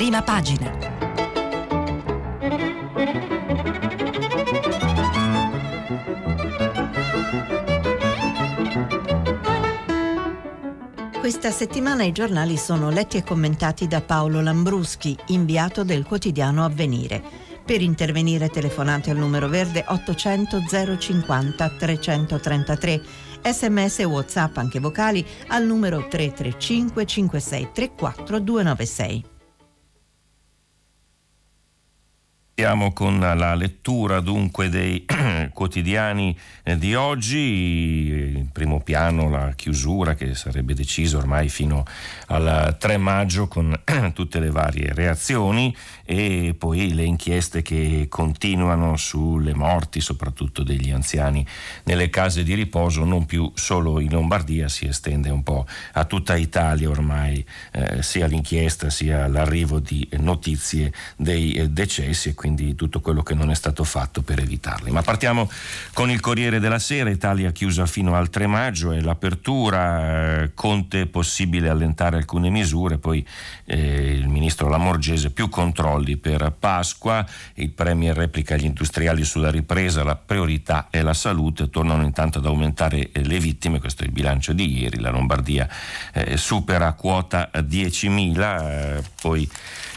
prima pagina. Questa settimana i giornali sono letti e commentati da Paolo Lambruschi, inviato del quotidiano Avvenire. Per intervenire telefonate al numero verde 800 050 333 sms e whatsapp anche vocali al numero 335 5634 296. Iniziamo con la lettura dunque dei quotidiani eh, di oggi, in primo piano la chiusura che sarebbe decisa ormai fino al 3 maggio con tutte le varie reazioni e poi le inchieste che continuano sulle morti soprattutto degli anziani. Nelle case di riposo, non più solo in Lombardia, si estende un po' a tutta Italia ormai eh, sia l'inchiesta sia l'arrivo di notizie dei eh, decessi e quindi quindi tutto quello che non è stato fatto per evitarli. Ma partiamo con il Corriere della Sera, Italia chiusa fino al 3 maggio e l'apertura, eh, Conte possibile allentare alcune misure, poi eh, il ministro Lamorgese più controlli per Pasqua, il Premier replica agli industriali sulla ripresa, la priorità è la salute, tornano intanto ad aumentare eh, le vittime, questo è il bilancio di ieri, la Lombardia eh, supera quota 10.000, eh, poi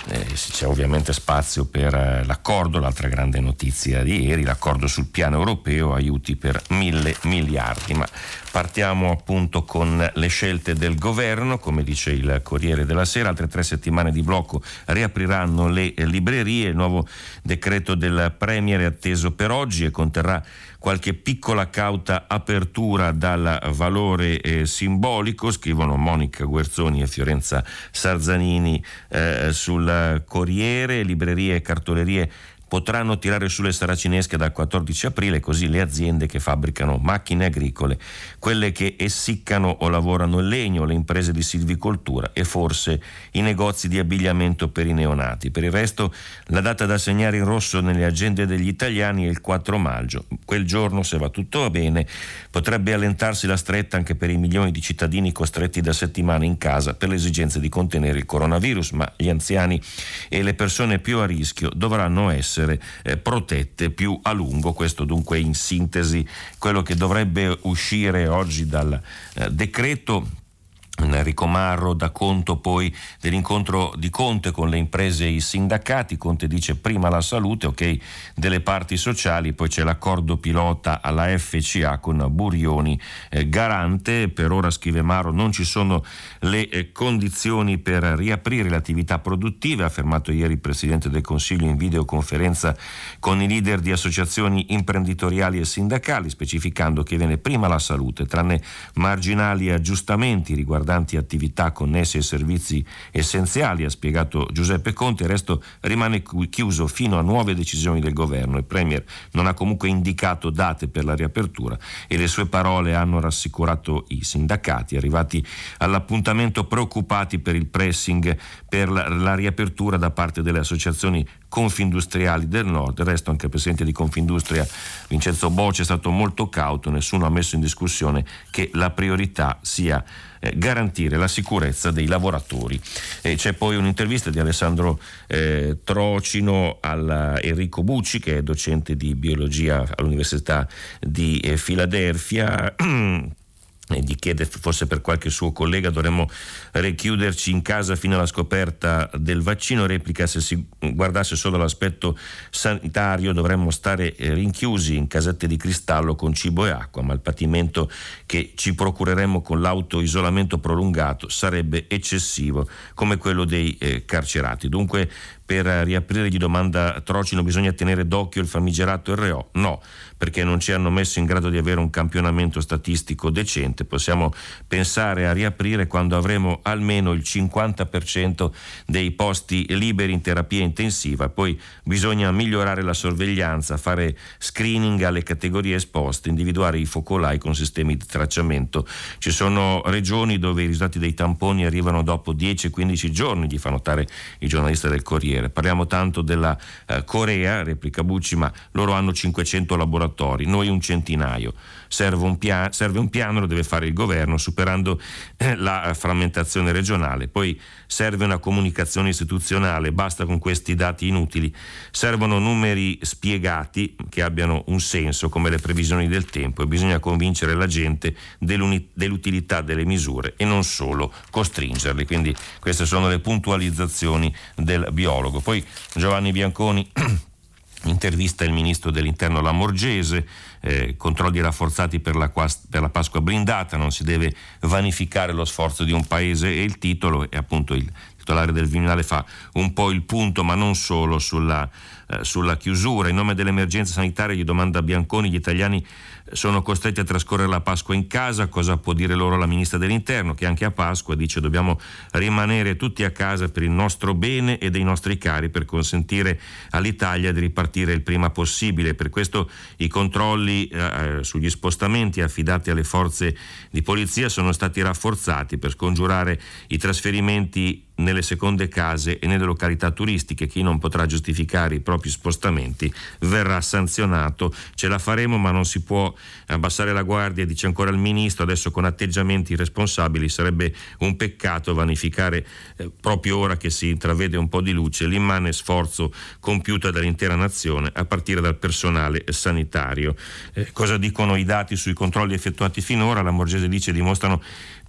eh, c'è ovviamente spazio per eh, l'accordo, l'altra grande notizia di ieri, l'accordo sul piano europeo, aiuti per mille miliardi. Ma partiamo appunto con le scelte del governo, come dice il Corriere della Sera, altre tre settimane di blocco riapriranno le librerie, il nuovo decreto del Premier è atteso per oggi e conterrà qualche piccola cauta apertura dal valore eh, simbolico, scrivono Monica Guerzoni e Fiorenza Sarzanini eh, sul Corriere, librerie e cartolerie potranno tirare sulle saracinesche dal 14 aprile, così le aziende che fabbricano macchine agricole, quelle che essiccano o lavorano il legno, le imprese di silvicoltura e forse i negozi di abbigliamento per i neonati. Per il resto la data da segnare in rosso nelle agende degli italiani è il 4 maggio. Quel giorno, se va tutto bene, potrebbe allentarsi la stretta anche per i milioni di cittadini costretti da settimane in casa per le esigenze di contenere il coronavirus, ma gli anziani e le persone più a rischio dovranno essere essere eh, protette più a lungo. Questo dunque in sintesi quello che dovrebbe uscire oggi dal eh, decreto Enrico Marro dà conto poi dell'incontro di Conte con le imprese e i sindacati. Conte dice prima la salute, ok, delle parti sociali, poi c'è l'accordo pilota alla FCA con Burioni eh, garante. Per ora, scrive Marro, non ci sono le eh, condizioni per riaprire le attività produttive, ha affermato ieri il Presidente del Consiglio in videoconferenza con i leader di associazioni imprenditoriali e sindacali, specificando che viene prima la salute, tranne marginali aggiustamenti riguardanti riguardanti attività connesse ai servizi essenziali, ha spiegato Giuseppe Conte, il resto rimane chiuso fino a nuove decisioni del governo. Il Premier non ha comunque indicato date per la riapertura e le sue parole hanno rassicurato i sindacati, arrivati all'appuntamento preoccupati per il pressing per la, la riapertura da parte delle associazioni confindustriali del nord. Del resto anche il presidente di Confindustria Vincenzo Bocci è stato molto cauto, nessuno ha messo in discussione che la priorità sia eh, garantire la sicurezza dei lavoratori. E c'è poi un'intervista di Alessandro eh, Trocino a Enrico Bucci, che è docente di biologia all'Università di eh, Filadelfia. e gli chiede forse per qualche suo collega dovremmo richiuderci in casa fino alla scoperta del vaccino, replica se si guardasse solo l'aspetto sanitario dovremmo stare eh, rinchiusi in casette di cristallo con cibo e acqua, ma il patimento che ci procureremmo con l'autoisolamento prolungato sarebbe eccessivo come quello dei eh, carcerati. Dunque per riaprire gli domanda Trocino bisogna tenere d'occhio il famigerato RO? No, perché non ci hanno messo in grado di avere un campionamento statistico decente. Possiamo pensare a riaprire quando avremo almeno il 50% dei posti liberi in terapia intensiva. Poi bisogna migliorare la sorveglianza, fare screening alle categorie esposte, individuare i focolai con sistemi di tracciamento. Ci sono regioni dove i risultati dei tamponi arrivano dopo 10-15 giorni, gli fa notare il giornalista del Corriere. Parliamo tanto della eh, Corea, replica Bucci, ma loro hanno 500 laboratori, noi un centinaio. Serve un, pia- serve un piano, lo deve fare il governo, superando eh, la frammentazione regionale. Poi serve una comunicazione istituzionale, basta con questi dati inutili. Servono numeri spiegati che abbiano un senso, come le previsioni del tempo, e bisogna convincere la gente dell'utilità delle misure e non solo costringerli. Quindi queste sono le puntualizzazioni del biologo. Poi Giovanni Bianconi intervista il ministro dell'interno Lamorgese, eh, controlli rafforzati per la, per la, Pasqua blindata, non si deve vanificare lo sforzo di un paese e il titolo è appunto il titolare del Viminale fa un po' il punto, ma non solo sulla, eh, sulla chiusura. In nome dell'emergenza sanitaria gli domanda Bianconi, gli italiani sono costretti a trascorrere la Pasqua in casa, cosa può dire loro la ministra dell'Interno che anche a Pasqua dice dobbiamo rimanere tutti a casa per il nostro bene e dei nostri cari per consentire all'Italia di ripartire il prima possibile. Per questo i controlli eh, eh sugli spostamenti affidati alle forze di polizia sono stati rafforzati per scongiurare i trasferimenti nelle seconde case e nelle località turistiche. Chi non potrà giustificare i propri spostamenti verrà sanzionato. Ce la faremo, ma non si può abbassare la guardia, dice ancora il ministro. Adesso con atteggiamenti irresponsabili sarebbe un peccato vanificare eh, proprio ora che si intravede un po' di luce l'immane sforzo compiuto dall'intera nazione a partire dal personale sanitario. Eh, cosa dicono i dati sui controlli effettuati finora? La Morgese dice dimostrano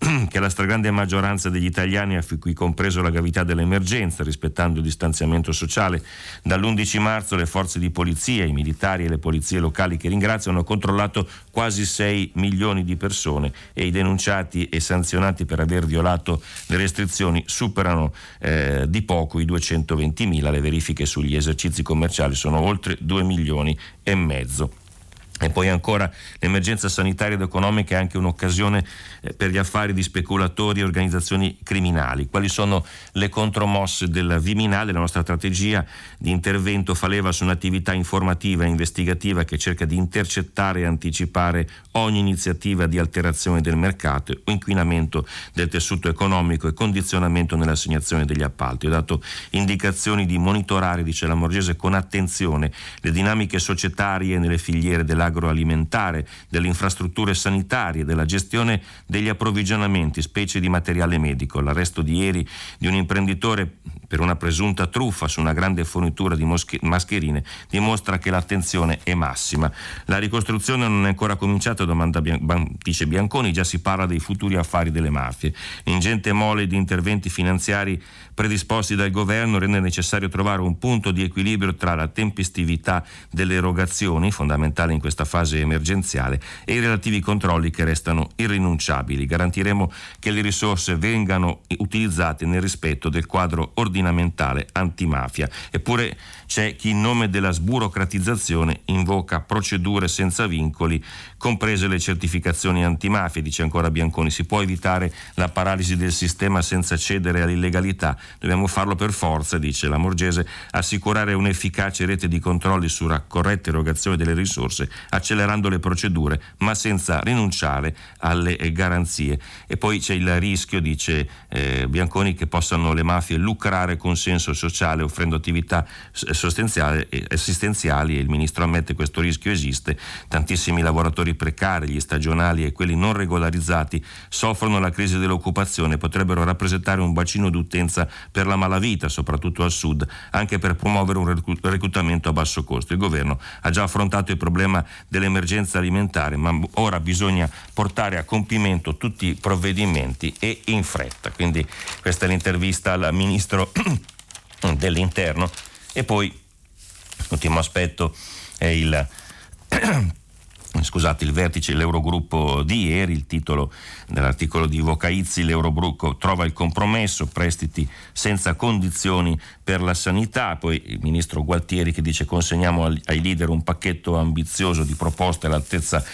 che la stragrande maggioranza degli italiani, a cui compreso la gravità dell'emergenza, rispettando il distanziamento sociale, dall'11 marzo le forze di polizia, i militari e le polizie locali che ringrazio hanno controllato quasi 6 milioni di persone e i denunciati e sanzionati per aver violato le restrizioni superano eh, di poco i 220 mila, le verifiche sugli esercizi commerciali sono oltre 2 milioni e mezzo. E poi ancora l'emergenza sanitaria ed economica è anche un'occasione eh, per gli affari di speculatori e organizzazioni criminali. Quali sono le contromosse del Viminale? La nostra strategia di intervento fa leva su un'attività informativa e investigativa che cerca di intercettare e anticipare ogni iniziativa di alterazione del mercato o inquinamento del tessuto economico e condizionamento nell'assegnazione degli appalti. Ho dato indicazioni di monitorare, dice la Morgese, con attenzione le dinamiche societarie nelle filiere della dell'agroalimentare, delle infrastrutture sanitarie, della gestione degli approvvigionamenti, specie di materiale medico. L'arresto di ieri di un imprenditore per una presunta truffa su una grande fornitura di mascherine dimostra che l'attenzione è massima. La ricostruzione non è ancora cominciata, domanda dice Bianconi, già si parla dei futuri affari delle mafie. L'ingente mole di interventi finanziari predisposti dal governo rende necessario trovare un punto di equilibrio tra la tempestività delle erogazioni, fondamentale in questa fase emergenziale, e i relativi controlli che restano irrinunciabili. Garantiremo che le risorse vengano utilizzate nel rispetto del quadro ordinamentale antimafia. Eppure c'è chi in nome della sburocratizzazione invoca procedure senza vincoli, comprese le certificazioni antimafia, dice ancora Bianconi. Si può evitare la paralisi del sistema senza cedere all'illegalità, dobbiamo farlo per forza, dice la Morgese, assicurare un'efficace rete di controlli sulla corretta erogazione delle risorse, accelerando le procedure, ma senza rinunciare alle garanzie. E poi c'è il rischio, dice eh, Bianconi, che possano le mafie lucrare consenso sociale offrendo attività assistenziali e il ministro ammette questo rischio esiste. Tantissimi lavoratori precari, gli stagionali e quelli non regolarizzati soffrono la crisi dell'occupazione, potrebbero rappresentare un bacino d'utenza per la malavita, soprattutto al sud, anche per promuovere un reclutamento a basso costo. Il governo ha già affrontato il problema dell'emergenza alimentare, ma ora bisogna portare a compimento tutti i provvedimenti e in fretta. Quindi questa è l'intervista al ministro dell'interno e poi, l'ultimo aspetto è il scusate, il vertice dell'Eurogruppo di ieri, il titolo dell'articolo di Vocaizzi, l'Eurogruppo trova il compromesso, prestiti senza condizioni per la sanità, poi il ministro Gualtieri che dice consegniamo ai leader un pacchetto ambizioso di proposte all'altezza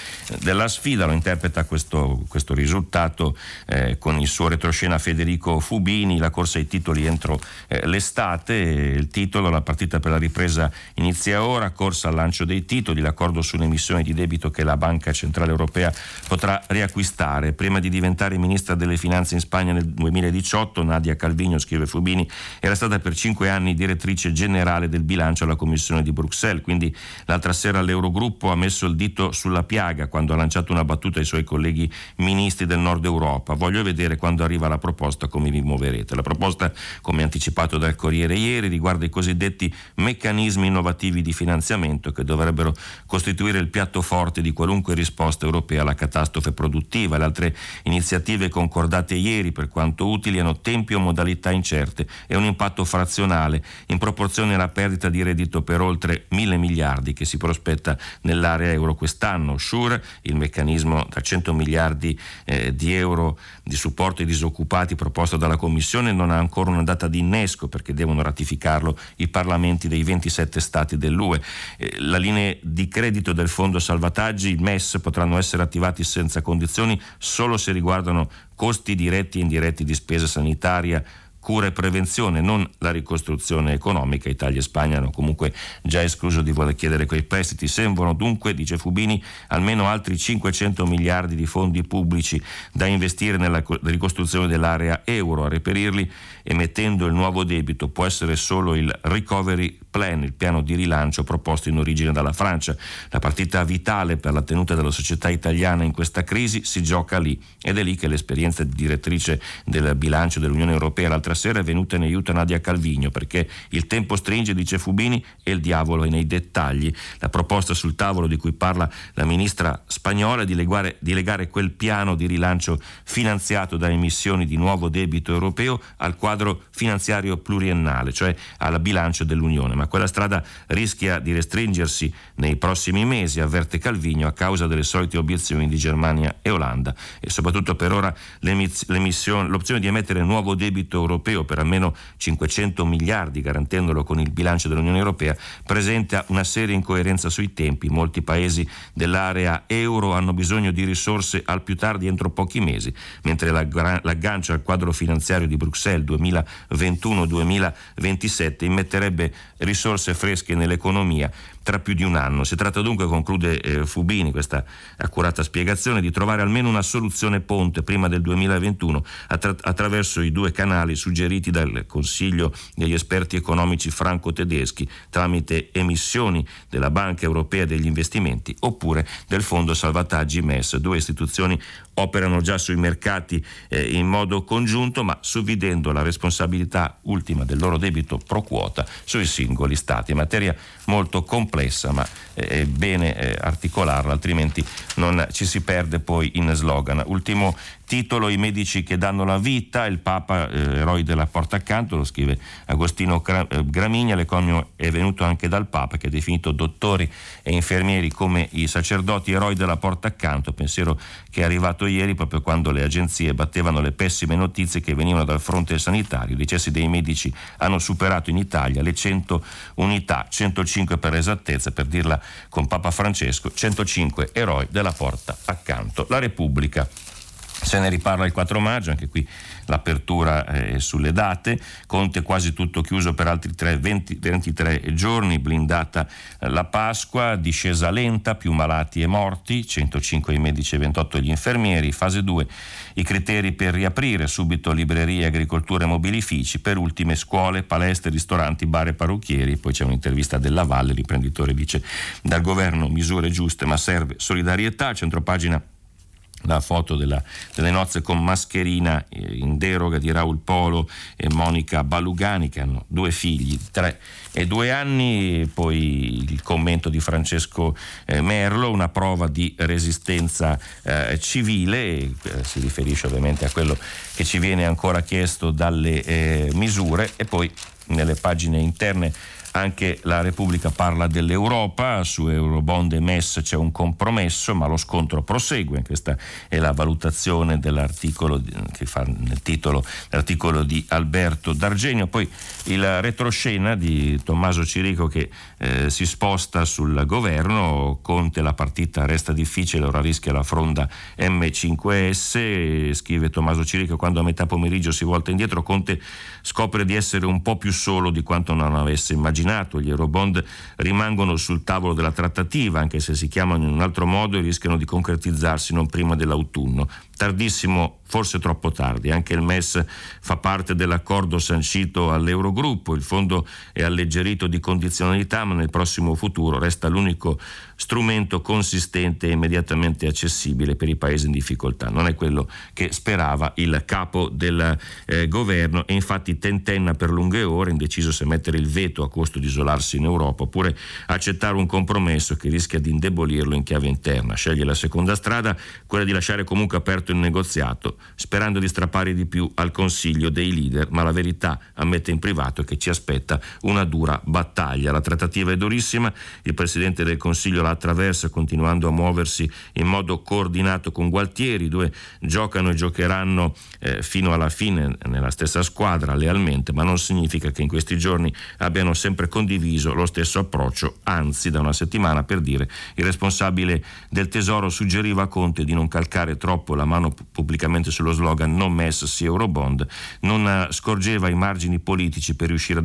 della sfida, lo interpreta questo, questo risultato eh, con il suo retroscena Federico Fubini, la corsa ai titoli entro eh, l'estate, il titolo, la partita per la ripresa inizia ora, corsa al lancio dei titoli, l'accordo sull'emissione di debito che la Banca Centrale Europea potrà riacquistare. Prima di diventare ministra delle Finanze in Spagna nel 2018, Nadia Calvino, scrive Fubini, era stata per cinque anni direttrice generale del bilancio alla Commissione di Bruxelles, quindi l'altra sera l'Eurogruppo ha messo il dito sulla piaga quando ha lanciato una battuta ai suoi colleghi ministri del nord Europa. Voglio vedere quando arriva la proposta come vi muoverete. La proposta, come anticipato dal Corriere ieri, riguarda i cosiddetti meccanismi innovativi di finanziamento che dovrebbero costituire il piatto forte di qualunque risposta europea alla catastrofe produttiva. Le altre iniziative concordate ieri, per quanto utili, hanno tempi o modalità incerte e un impatto frazionale in proporzione alla perdita di reddito per oltre mille miliardi che si prospetta nell'area euro quest'anno. Sure, il meccanismo da 100 miliardi eh, di euro di supporto ai disoccupati proposto dalla Commissione non ha ancora una data di innesco perché devono ratificarlo i parlamenti dei 27 Stati dell'UE. Eh, la linea di credito del Fondo Salvataggi, il MES, potranno essere attivati senza condizioni solo se riguardano costi diretti e indiretti di spesa sanitaria, cura e prevenzione, non la ricostruzione economica. Italia e Spagna hanno comunque già escluso di voler chiedere quei prestiti. Sembrano dunque, dice Fubini, almeno altri 500 miliardi di fondi pubblici da investire nella ricostruzione dell'area euro. A reperirli emettendo il nuovo debito può essere solo il recovery plan, il piano di rilancio proposto in origine dalla Francia. La partita vitale per la tenuta della società italiana in questa crisi si gioca lì ed è lì che l'esperienza di direttrice del bilancio dell'Unione Europea l'altra sera è venuta in aiuto a Nadia Calvigno perché il tempo stringe, dice Fubini, e il diavolo è nei dettagli. La proposta sul tavolo di cui parla la ministra spagnola è di legare, di legare quel piano di rilancio finanziato da emissioni di nuovo debito europeo al quadro finanziario pluriennale, cioè al bilancio dell'Unione ma quella strada rischia di restringersi nei prossimi mesi, avverte Calvino, a causa delle solite obiezioni di Germania e Olanda e soprattutto per ora l'opzione di emettere nuovo debito europeo per almeno 500 miliardi, garantendolo con il bilancio dell'Unione Europea, presenta una seria incoerenza sui tempi. Molti paesi dell'area euro hanno bisogno di risorse al più tardi entro pochi mesi, mentre l'aggancio al quadro finanziario di Bruxelles 2021-2027 immetterebbe risorse fresche nell'economia tra più di un anno. Si tratta dunque, conclude eh, Fubini questa accurata spiegazione, di trovare almeno una soluzione ponte prima del 2021 attra- attraverso i due canali suggeriti dal Consiglio degli esperti economici franco-tedeschi tramite emissioni della Banca Europea degli Investimenti oppure del Fondo Salvataggi MES. Due istituzioni operano già sui mercati eh, in modo congiunto ma suddividendo la responsabilità ultima del loro debito pro quota sui singoli stati. Materia molto complessa, ma eh, è bene eh, articolarla, altrimenti non ci si perde poi in slogan. Ultimo titolo I medici che danno la vita, il Papa, eh, eroi della porta accanto, lo scrive Agostino eh, Gramigna, l'economio è venuto anche dal Papa che ha definito dottori e infermieri come i sacerdoti eroi della porta accanto, pensiero che è arrivato ieri proprio quando le agenzie battevano le pessime notizie che venivano dal fronte sanitario. I decessi dei medici hanno superato in Italia le 100 unità, 105 per esattezza, per dirla con Papa Francesco, 105 eroi della porta accanto. La Repubblica se ne riparla il 4 maggio, anche qui l'apertura è sulle date, Conte quasi tutto chiuso per altri 3, 20, 23 giorni, blindata la Pasqua, discesa lenta, più malati e morti, 105 i medici e 28 gli infermieri, fase 2 i criteri per riaprire, subito librerie, agricoltura e mobilifici, per ultime scuole, palestre, ristoranti, bar e parrucchieri, poi c'è un'intervista della Valle, l'imprenditore dice dal governo misure giuste ma serve solidarietà, centropagina la foto della, delle nozze con mascherina eh, in deroga di Raul Polo e Monica Balugani che hanno due figli, tre e due anni, poi il commento di Francesco eh, Merlo, una prova di resistenza eh, civile, eh, si riferisce ovviamente a quello che ci viene ancora chiesto dalle eh, misure e poi nelle pagine interne anche la Repubblica parla dell'Europa, su Eurobond e MES c'è un compromesso, ma lo scontro prosegue. Questa è la valutazione dell'articolo che fa nel titolo l'articolo di Alberto D'Argenio. Poi il retroscena di Tommaso Cirico che eh, si sposta sul governo, Conte la partita resta difficile, ora rischia la fronda M5S, scrive Tommaso Cirico quando a metà pomeriggio si volta indietro Conte scopre di essere un po' più solo di quanto non avesse immaginato immaginato. Gli Eurobond rimangono sul tavolo della trattativa, anche se si chiamano in un altro modo e rischiano di concretizzarsi non prima dell'autunno tardissimo, forse troppo tardi. Anche il MES fa parte dell'accordo sancito all'Eurogruppo, il fondo è alleggerito di condizionalità, ma nel prossimo futuro resta l'unico strumento consistente e immediatamente accessibile per i paesi in difficoltà. Non è quello che sperava il capo del eh, governo e infatti tentenna per lunghe ore, indeciso se mettere il veto a costo di isolarsi in Europa oppure accettare un compromesso che rischia di indebolirlo in chiave interna. Sceglie la seconda strada, quella di lasciare comunque aperto il negoziato, sperando di strappare di più al Consiglio dei leader, ma la verità ammette in privato che ci aspetta una dura battaglia. La trattativa è durissima, il Presidente del Consiglio la attraversa continuando a muoversi in modo coordinato con Gualtieri, i due giocano e giocheranno eh, fino alla fine nella stessa squadra lealmente, ma non significa che in questi giorni abbiano sempre condiviso lo stesso approccio, anzi da una settimana per dire il responsabile del Tesoro suggeriva a Conte di non calcare troppo la mano mano pubblicamente sullo slogan no MES sì Eurobond, non scorgeva i margini politici per riuscire a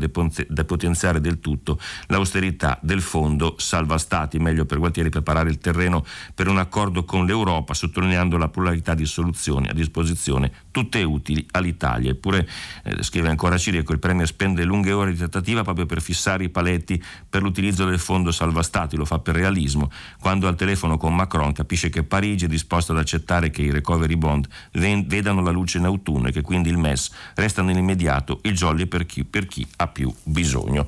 depotenziare del tutto l'austerità del fondo salva stati, meglio per Gualtieri preparare il terreno per un accordo con l'Europa, sottolineando la pluralità di soluzioni a disposizione, tutte utili all'Italia. Eppure, eh, scrive ancora Ciriaco, il Premier spende lunghe ore di trattativa proprio per fissare i paletti per l'utilizzo del fondo salva stati, lo fa per realismo. Quando al telefono con Macron capisce che Parigi è disposta ad accettare che i recovery recovery bond vedano la luce in autunno e che quindi il MES resta nell'immediato il jolly per chi, per chi ha più bisogno.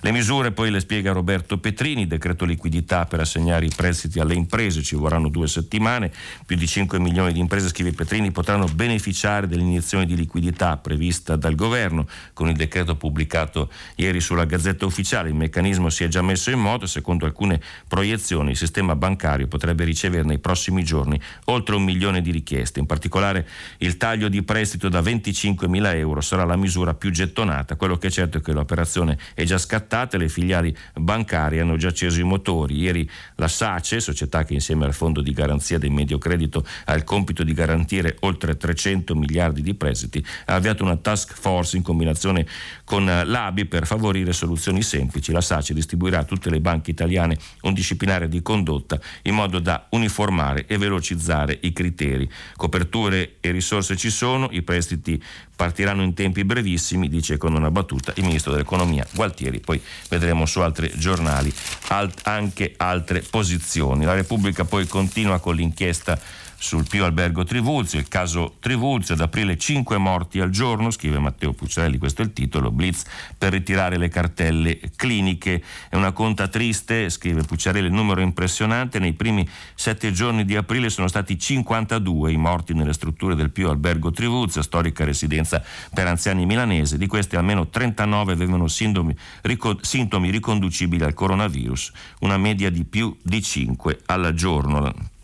Le misure poi le spiega Roberto Petrini, decreto liquidità per assegnare i prestiti alle imprese, ci vorranno due settimane, più di 5 milioni di imprese, scrive Petrini, potranno beneficiare dell'iniezione di liquidità prevista dal governo con il decreto pubblicato ieri sulla Gazzetta Ufficiale. Il meccanismo si è già messo in moto, secondo alcune proiezioni il sistema bancario potrebbe ricevere nei prossimi giorni oltre un milione di richieste richieste. In particolare il taglio di prestito da 25 mila euro sarà la misura più gettonata. Quello che è certo è che l'operazione è già scattata e le filiali bancarie hanno già acceso i motori. Ieri la SACE, società che insieme al Fondo di garanzia del medio credito ha il compito di garantire oltre 300 miliardi di prestiti, ha avviato una task force in combinazione con l'ABI per favorire soluzioni semplici. La SACE distribuirà a tutte le banche italiane un disciplinare di condotta in modo da uniformare e velocizzare i criteri. Coperture e risorse ci sono, i prestiti partiranno in tempi brevissimi, dice con una battuta il ministro dell'economia Gualtieri. Poi vedremo su altri giornali alt- anche altre posizioni. La Repubblica poi continua con l'inchiesta sul Pio Albergo Trivulzio, il caso Trivulzio, ad aprile 5 morti al giorno, scrive Matteo Pucciarelli, questo è il titolo, Blitz per ritirare le cartelle cliniche. È una conta triste, scrive Pucciarelli, numero impressionante, nei primi sette giorni di aprile sono stati 52 i morti nelle strutture del Pio Albergo Trivulzio, storica residenza per anziani milanese, di questi almeno 39 avevano sintomi, rico, sintomi riconducibili al coronavirus, una media di più di 5 al giorno.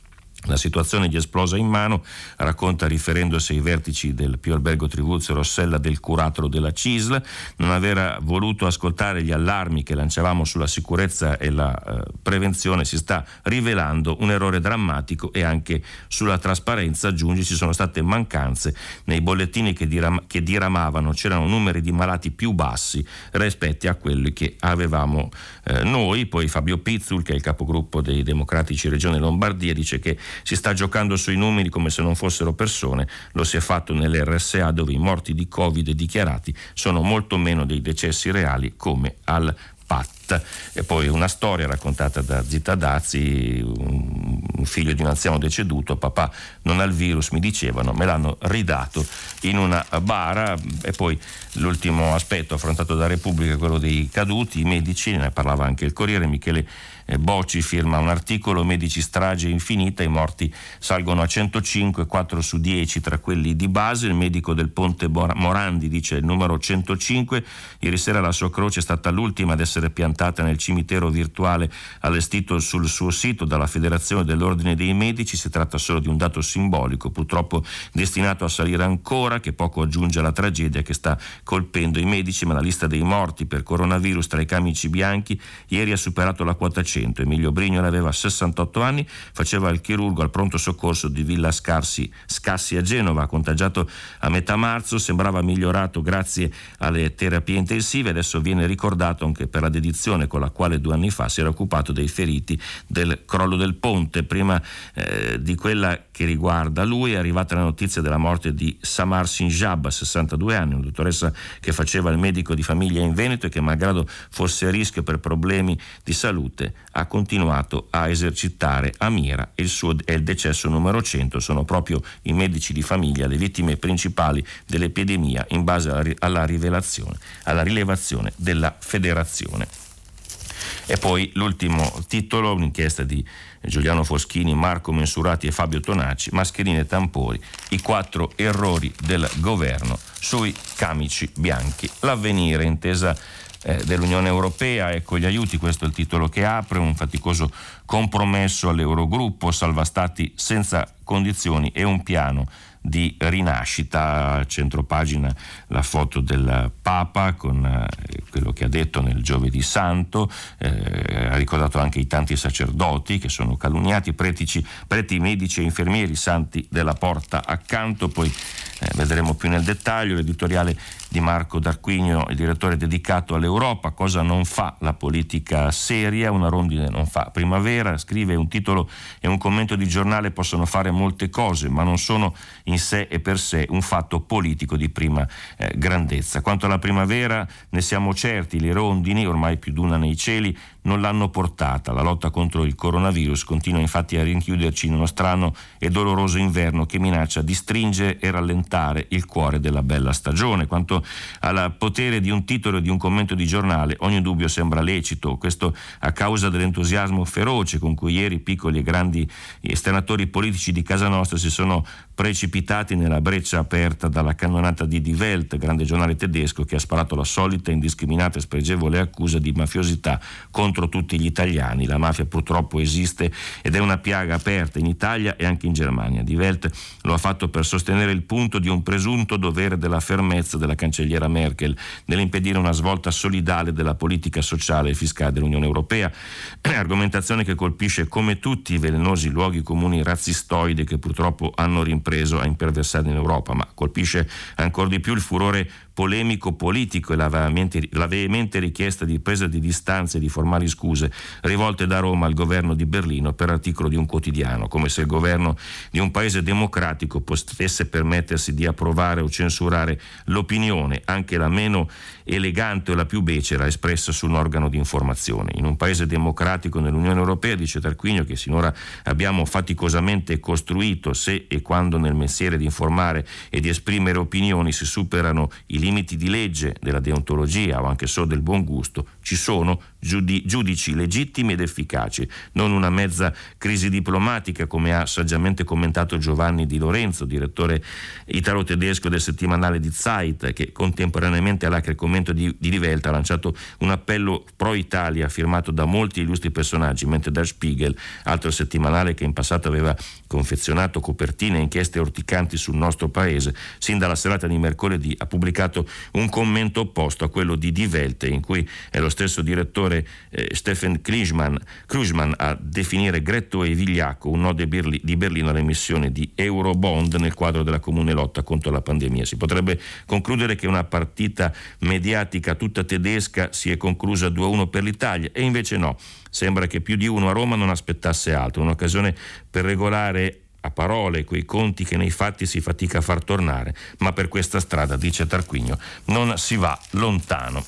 La situazione gli esplosa in mano, racconta riferendosi ai vertici del Pio Albergo Trivulzio Rossella del curatolo della CISL, non aver voluto ascoltare gli allarmi che lanciavamo sulla sicurezza e la eh, prevenzione. Si sta rivelando un errore drammatico e anche sulla trasparenza, aggiunge, ci sono state mancanze nei bollettini che, diram- che diramavano, c'erano numeri di malati più bassi rispetto a quelli che avevamo eh, noi, poi Fabio Pizzul che è il capogruppo dei democratici Regione Lombardia dice che si sta giocando sui numeri come se non fossero persone, lo si è fatto nell'RSA dove i morti di Covid dichiarati sono molto meno dei decessi reali come al PAT. E poi una storia raccontata da Zita Dazzi, un figlio di un anziano deceduto, papà non ha il virus, mi dicevano, me l'hanno ridato in una bara e poi l'ultimo aspetto affrontato da Repubblica è quello dei caduti, i medici, ne parlava anche il Corriere, Michele eh, Bocci firma un articolo, medici strage infinita, i morti salgono a 105, 4 su 10 tra quelli di base, il medico del Ponte Morandi dice il numero 105, ieri sera la sua croce è stata l'ultima ad essere piantata nel cimitero virtuale allestito sul suo sito dalla Federazione dell'Ordine dei medici. Si tratta solo di un dato simbolico, purtroppo destinato a salire ancora, che poco aggiunge alla tragedia che sta colpendo i medici, ma la lista dei morti per coronavirus tra i camici bianchi ieri ha superato la quota 100. Emilio Brignole aveva 68 anni, faceva il chirurgo al pronto soccorso di Villa Scarsi, Scassi a Genova, contagiato a metà marzo, sembrava migliorato grazie alle terapie intensive, adesso viene ricordato anche per la dedizione con la quale due anni fa si era occupato dei feriti del crollo del ponte. Prima eh, di quella che riguarda lui è arrivata la notizia della morte di Samar Sinjab, 62 anni, una dottoressa che faceva il medico di famiglia in Veneto e che malgrado fosse a rischio per problemi di salute ha continuato a esercitare a Mira e il suo è il decesso numero 100 sono proprio i medici di famiglia le vittime principali dell'epidemia in base alla, alla alla rilevazione della federazione. E poi l'ultimo titolo, un'inchiesta di Giuliano Foschini, Marco Mensurati e Fabio Tonacci, mascherine e tamponi, i quattro errori del governo sui camici bianchi. L'avvenire, intesa eh, dell'Unione Europea, ecco gli aiuti, questo è il titolo che apre, un faticoso compromesso all'Eurogruppo, salva stati senza condizioni e un piano di rinascita, centropagina la foto del Papa con eh, quello che ha detto nel giovedì santo, eh, ha ricordato anche i tanti sacerdoti che sono calunniati, pretici, preti, medici e infermieri, santi della porta accanto, poi eh, vedremo più nel dettaglio. L'editoriale di Marco D'Arquigno, il direttore dedicato all'Europa, cosa non fa la politica seria, una rondine non fa primavera, scrive un titolo e un commento di giornale possono fare molte cose, ma non sono in sé e per sé un fatto politico di prima eh, grandezza. Quanto alla primavera ne siamo certi, le rondini, ormai più d'una nei cieli, non l'hanno portata. La lotta contro il coronavirus continua infatti a rinchiuderci in uno strano e doloroso inverno che minaccia di stringere e rallentare il cuore della bella stagione. Quanto al potere di un titolo e di un commento di giornale, ogni dubbio sembra lecito, questo a causa dell'entusiasmo feroce con cui ieri piccoli e grandi esternatori politici di casa nostra si sono precipitati nella breccia aperta dalla cannonata di Die Welt, grande giornale tedesco che ha sparato la solita indiscriminata e spregevole accusa di mafiosità contro tutti gli italiani. La mafia purtroppo esiste ed è una piaga aperta in Italia e anche in Germania. Die Welt lo ha fatto per sostenere il punto di un presunto dovere della fermezza della cancelliera Merkel nell'impedire una svolta solidale della politica sociale e fiscale dell'Unione Europea, argomentazione che colpisce come tutti i velenosi luoghi comuni razzistoidi che purtroppo hanno rimpiazzato preso a imperversare in Europa, ma colpisce ancora di più il furore polemico politico e la veemente, la veemente richiesta di presa di distanze e di formali scuse rivolte da Roma al governo di Berlino per articolo di un quotidiano, come se il governo di un paese democratico potesse permettersi di approvare o censurare l'opinione, anche la meno elegante o la più becera, espressa su un organo di informazione. In un paese democratico nell'Unione Europea, dice Tarquinio, che sinora abbiamo faticosamente costruito se e quando nel mestiere di informare e di esprimere opinioni si superano i limiti di legge, della deontologia o anche solo del buon gusto, ci sono giudici legittimi ed efficaci, non una mezza crisi diplomatica come ha saggiamente commentato Giovanni Di Lorenzo, direttore italo-tedesco del settimanale di Zeit, che contemporaneamente all'acre commento di, di Rivelta ha lanciato un appello pro-Italia firmato da molti illustri personaggi, mentre Der Spiegel, altro settimanale che in passato aveva confezionato copertine e inchieste orticanti sul nostro paese, sin dalla serata di mercoledì ha pubblicato un commento opposto a quello di Die Welt, in cui è lo stesso direttore eh, Stefan Krujman a definire Gretto e Vigliacco un no di, Berli, di Berlino all'emissione di Eurobond nel quadro della comune lotta contro la pandemia. Si potrebbe concludere che una partita mediatica tutta tedesca si è conclusa 2-1 per l'Italia e invece no. Sembra che più di uno a Roma non aspettasse altro, un'occasione per regolare a parole quei conti che nei fatti si fatica a far tornare, ma per questa strada, dice Tarquinio, non si va lontano.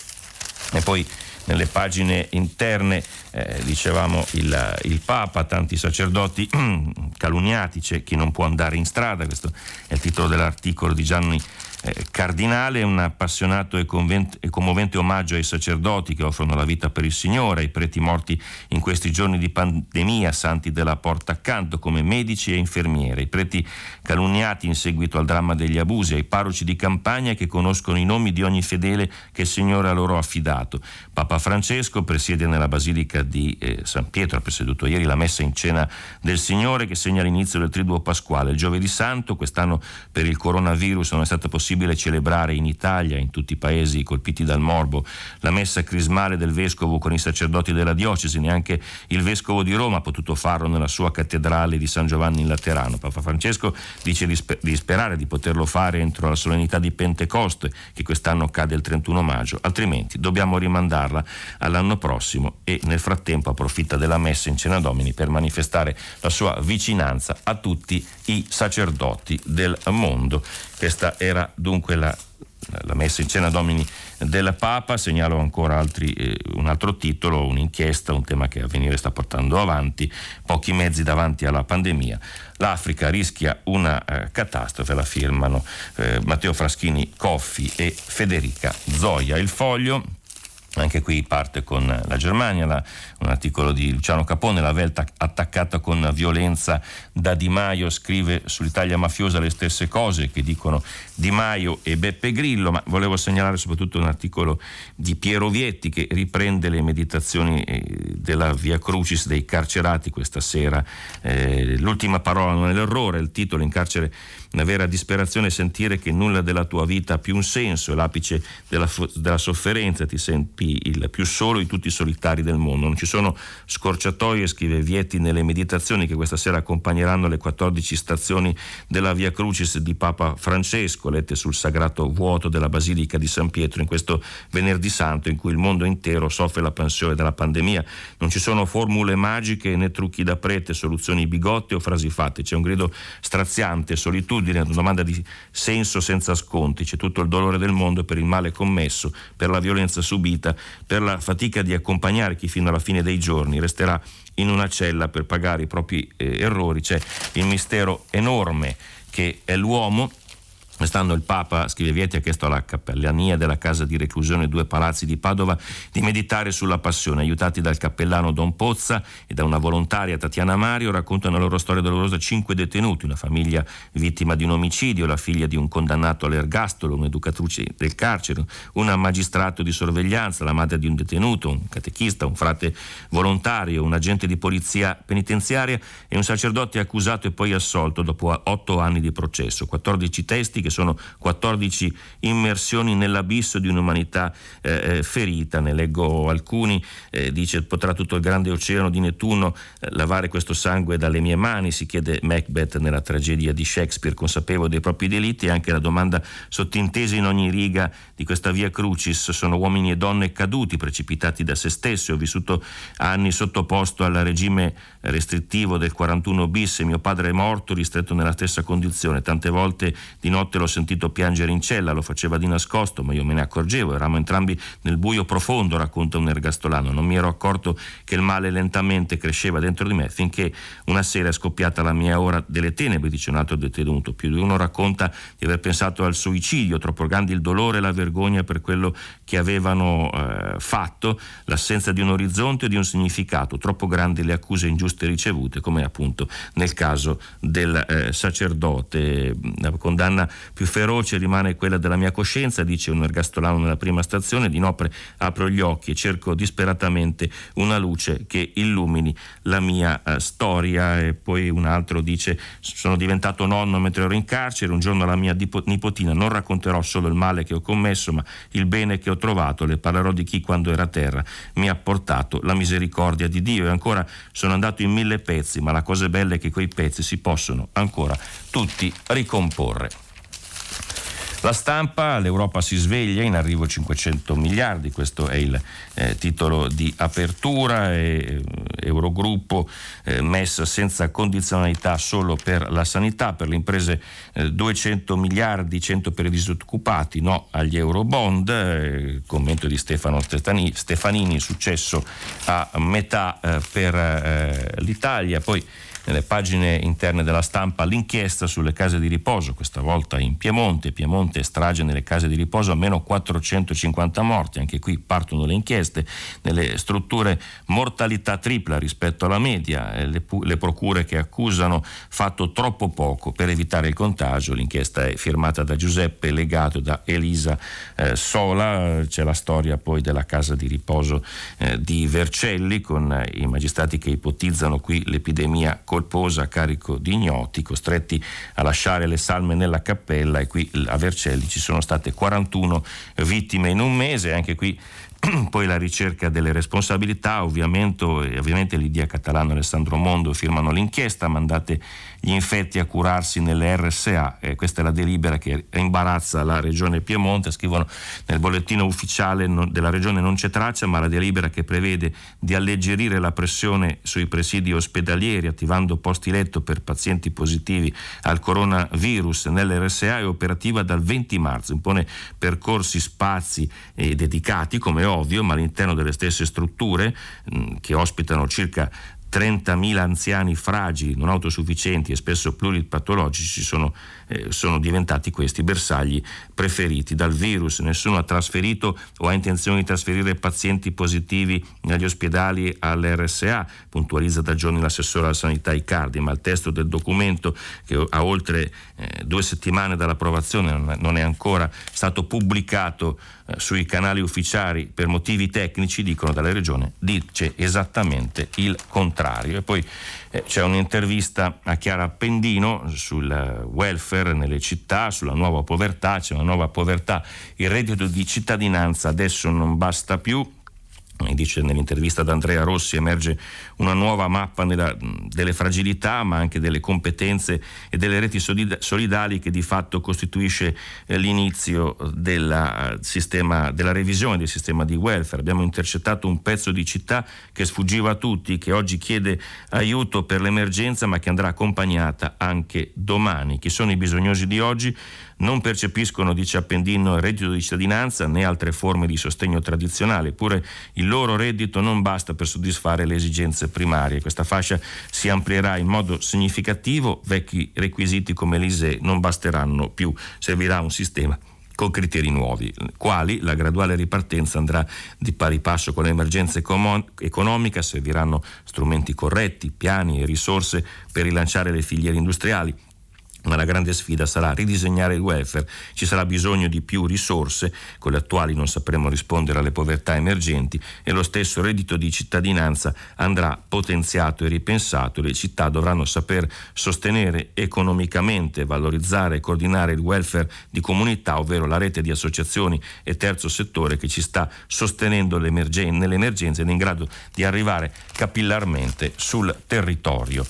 E poi nelle pagine interne, eh, dicevamo, il, il, Papa, tanti sacerdoti calunniati, c'è chi non può andare in strada, questo è il titolo dell'articolo di Gianni eh, cardinale, un appassionato e, convent- e, commovente omaggio ai sacerdoti che offrono la vita per il Signore, ai preti morti in questi giorni di pandemia, santi della porta accanto, come medici e infermieri, ai preti calunniati in seguito al dramma degli abusi, ai parroci di campagna che conoscono i nomi di ogni fedele che il Signore ha loro affidato. Papa Francesco presiede nella Basilica di eh, San Pietro, ha presieduto ieri la messa in cena del Signore che segna l'inizio del Triduo Pasquale. Il giovedì santo, quest'anno per il coronavirus non è stato possibile celebrare in Italia, in tutti i paesi colpiti dal morbo, la messa crismale del Vescovo con i sacerdoti della diocesi, neanche il Vescovo di Roma ha potuto farlo nella sua cattedrale di San Giovanni in Laterano. Papa Francesco dice di, sper- di sperare di poterlo fare entro la solennità di Pentecoste, che quest'anno cade il 31 maggio, altrimenti dobbiamo rimandarla all'anno prossimo e nel frattempo approfitta della messa in Cena Domini per manifestare la sua vicinanza a tutti i sacerdoti del mondo. Questa era dunque la la messa in cena domini del Papa, segnalo ancora altri, eh, un altro titolo, un'inchiesta, un tema che Avvenire sta portando avanti, pochi mezzi davanti alla pandemia. L'Africa rischia una eh, catastrofe, la firmano eh, Matteo Fraschini Coffi e Federica Zoia. Il foglio anche qui parte con la Germania, la, un articolo di Luciano Capone, la Velta attaccata con violenza da Di Maio, scrive sull'Italia mafiosa le stesse cose che dicono Di Maio e Beppe Grillo, ma volevo segnalare soprattutto un articolo di Piero Vietti che riprende le meditazioni eh, della Via Crucis dei carcerati questa sera. Eh, l'ultima parola non è l'errore, il titolo in carcere una vera disperazione sentire che nulla della tua vita ha più un senso, è l'apice della, della sofferenza, ti senti il più solo di tutti i solitari del mondo. Non ci sono scorciatoie, scrive Vietti nelle meditazioni che questa sera accompagneranno le 14 stazioni della Via Crucis di Papa Francesco, lette sul sagrato vuoto della Basilica di San Pietro in questo venerdì santo in cui il mondo intero soffre la pensione della pandemia. Non ci sono formule magiche né trucchi da prete, soluzioni bigotte o frasi fatte, c'è un grido straziante, solitudine un'attitudine, una domanda di senso senza sconti, c'è tutto il dolore del mondo per il male commesso, per la violenza subita, per la fatica di accompagnare chi fino alla fine dei giorni resterà in una cella per pagare i propri eh, errori, c'è il mistero enorme che è l'uomo Quest'anno il Papa, scrive Vietti, ha chiesto alla cappellania della casa di reclusione Due Palazzi di Padova di meditare sulla passione. Aiutati dal cappellano Don Pozza e da una volontaria Tatiana Mario, raccontano la loro storia dolorosa cinque detenuti, una famiglia vittima di un omicidio, la figlia di un condannato all'ergastolo, un'educatrice del carcere, un magistrato di sorveglianza, la madre di un detenuto, un catechista, un frate volontario, un agente di polizia penitenziaria e un sacerdote accusato e poi assolto dopo otto anni di processo. 14 testi che sono 14 immersioni nell'abisso di un'umanità eh, eh, ferita. Ne leggo alcuni, eh, dice potrà tutto il grande oceano di Nettuno eh, lavare questo sangue dalle mie mani, si chiede Macbeth nella tragedia di Shakespeare, consapevole dei propri delitti. E anche la domanda sottintesa in ogni riga di questa via Crucis, sono uomini e donne caduti, precipitati da se stessi, ho vissuto anni sottoposto al regime restrittivo del 41 bis mio padre è morto ristretto nella stessa condizione, tante volte di notte notte l'ho sentito piangere in cella, lo faceva di nascosto, ma io me ne accorgevo, eravamo entrambi nel buio profondo, racconta un ergastolano. Non mi ero accorto che il male lentamente cresceva dentro di me finché una sera è scoppiata la mia ora delle tenebre, dice un altro detenuto. Più di uno racconta di aver pensato al suicidio, troppo grandi il dolore e la vergogna per quello che avevano eh, fatto, l'assenza di un orizzonte e di un significato, troppo grandi le accuse ingiuste ricevute, come appunto nel caso del eh, sacerdote. La condanna più feroce rimane quella della mia coscienza, dice un ergastolano nella prima stazione, di inopre apro gli occhi e cerco disperatamente una luce che illumini la mia uh, storia. E poi un altro dice sono diventato nonno mentre ero in carcere, un giorno alla mia nipotina non racconterò solo il male che ho commesso ma il bene che ho trovato, le parlerò di chi quando era a terra mi ha portato la misericordia di Dio. E ancora sono andato in mille pezzi ma la cosa bella è che quei pezzi si possono ancora tutti ricomporre. La stampa, l'Europa si sveglia, in arrivo 500 miliardi, questo è il eh, titolo di apertura, e, eh, Eurogruppo eh, messa senza condizionalità solo per la sanità, per le imprese 200 eh, miliardi, 100 per i disoccupati, no agli Eurobond, eh, commento di Stefano Stefanini, successo a metà eh, per l'Italia, poi nelle pagine interne della stampa l'inchiesta sulle case di riposo, questa volta in Piemonte, Piemonte strage nelle case di riposo, almeno 450 morti, anche qui partono le inchieste, nelle strutture mortalità tripla rispetto alla media, eh, le, le procure che accusano fatto troppo poco per evitare il contagio, l'inchiesta è firmata da Giuseppe Legato e da Elisa eh, Sola, c'è la storia poi della casa di riposo eh, di Vercelli con i magistrati che ipotizzano qui l'epidemia colposa a carico di ignoti costretti a lasciare le salme nella cappella e qui a Vercelli ci sono state 41 vittime in un mese, anche qui poi la ricerca delle responsabilità, ovviamente, ovviamente l'Idia Catalano e Alessandro Mondo firmano l'inchiesta, mandate gli infetti a curarsi nelle RSA, eh, questa è la delibera che imbarazza la regione Piemonte, scrivono nel bollettino ufficiale non, della regione non c'è traccia, ma la delibera che prevede di alleggerire la pressione sui presidi ospedalieri attivando posti letto per pazienti positivi al coronavirus nelle RSA è operativa dal 20 marzo, impone percorsi, spazi eh, dedicati come ovvio, ma all'interno delle stesse strutture mh, che ospitano circa 30.000 anziani fragili, non autosufficienti e spesso pluripatologici sono, eh, sono, diventati questi bersagli preferiti dal virus. Nessuno ha trasferito o ha intenzione di trasferire pazienti positivi negli ospedali all'RSA, puntualizza da giorni l'assessore alla sanità Icardi, ma il testo del documento che ha oltre eh, due settimane dall'approvazione non è ancora stato pubblicato eh, sui canali ufficiali per motivi tecnici, dicono dalla regione, dice esattamente il contrario. E poi c'è un'intervista a Chiara Pendino sul welfare nelle città, sulla nuova povertà, c'è una nuova povertà, il reddito di cittadinanza adesso non basta più, dice nell'intervista ad Andrea Rossi, emerge una nuova mappa nella, delle fragilità, ma anche delle competenze e delle reti solidali che di fatto costituisce eh, l'inizio della, sistema, della revisione del sistema di welfare. Abbiamo intercettato un pezzo di città che sfuggiva a tutti, che oggi chiede aiuto per l'emergenza, ma che andrà accompagnata anche domani. Chi sono i bisognosi di oggi? Non percepiscono, dice Appendino, il reddito di cittadinanza né altre forme di sostegno tradizionale, eppure il loro reddito non basta per soddisfare le esigenze primarie. Questa fascia si amplierà in modo significativo, vecchi requisiti come l'ISE non basteranno più, servirà un sistema con criteri nuovi, quali la graduale ripartenza andrà di pari passo con l'emergenza economica, serviranno strumenti corretti, piani e risorse per rilanciare le filiere industriali, ma la grande sfida sarà ridisegnare il welfare. Ci sarà bisogno di più risorse, con le attuali non sapremo rispondere alle povertà emergenti e lo stesso reddito di cittadinanza andrà potenziato e ripensato. Le città dovranno saper sostenere economicamente, valorizzare e coordinare il welfare di comunità, ovvero la rete di associazioni e terzo settore che ci sta sostenendo nelle emergenze ed è in grado di arrivare capillarmente sul territorio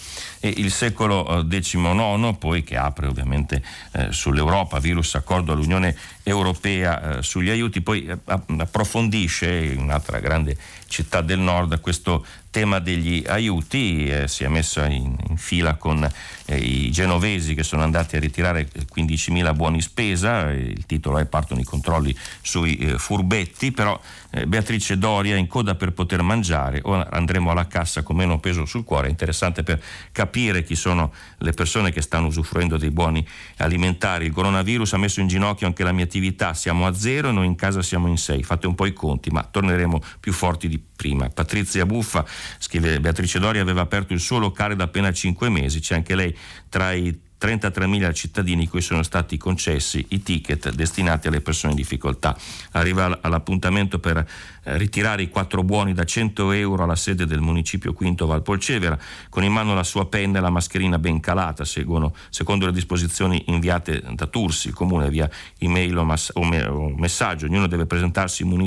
e il secolo XIX eh, poi che apre ovviamente eh, sull'Europa, virus accordo all'Unione Europea eh, sugli aiuti, poi eh, approfondisce in un'altra grande città del nord questo tema degli aiuti, eh, si è messa in, in fila con eh, i genovesi che sono andati a ritirare 15.000 buoni spesa, il titolo è partono i controlli sui eh, furbetti, però eh, Beatrice Doria in coda per poter mangiare, ora andremo alla cassa con meno peso sul cuore, è interessante per capire chi sono le persone che stanno usufruendo dei buoni alimentari. Il coronavirus ha messo in ginocchio anche la mia attività, siamo a zero e noi in casa siamo in sei, fate un po' i conti, ma torneremo più forti di prima. Patrizia Buffa, scrive Beatrice Doria, aveva aperto il suo locale da appena cinque mesi, c'è anche lei tra i 33.000 cittadini cui sono stati concessi i ticket destinati alle persone in difficoltà. Arriva all'appuntamento per eh, ritirare i quattro buoni da 100 euro alla sede del municipio Quinto Valpolcevera, con in mano la sua penna e la mascherina ben calata, seguono, secondo le disposizioni inviate da Tursi, comune via email o, mas- o, me- o messaggio. Ognuno deve presentarsi munito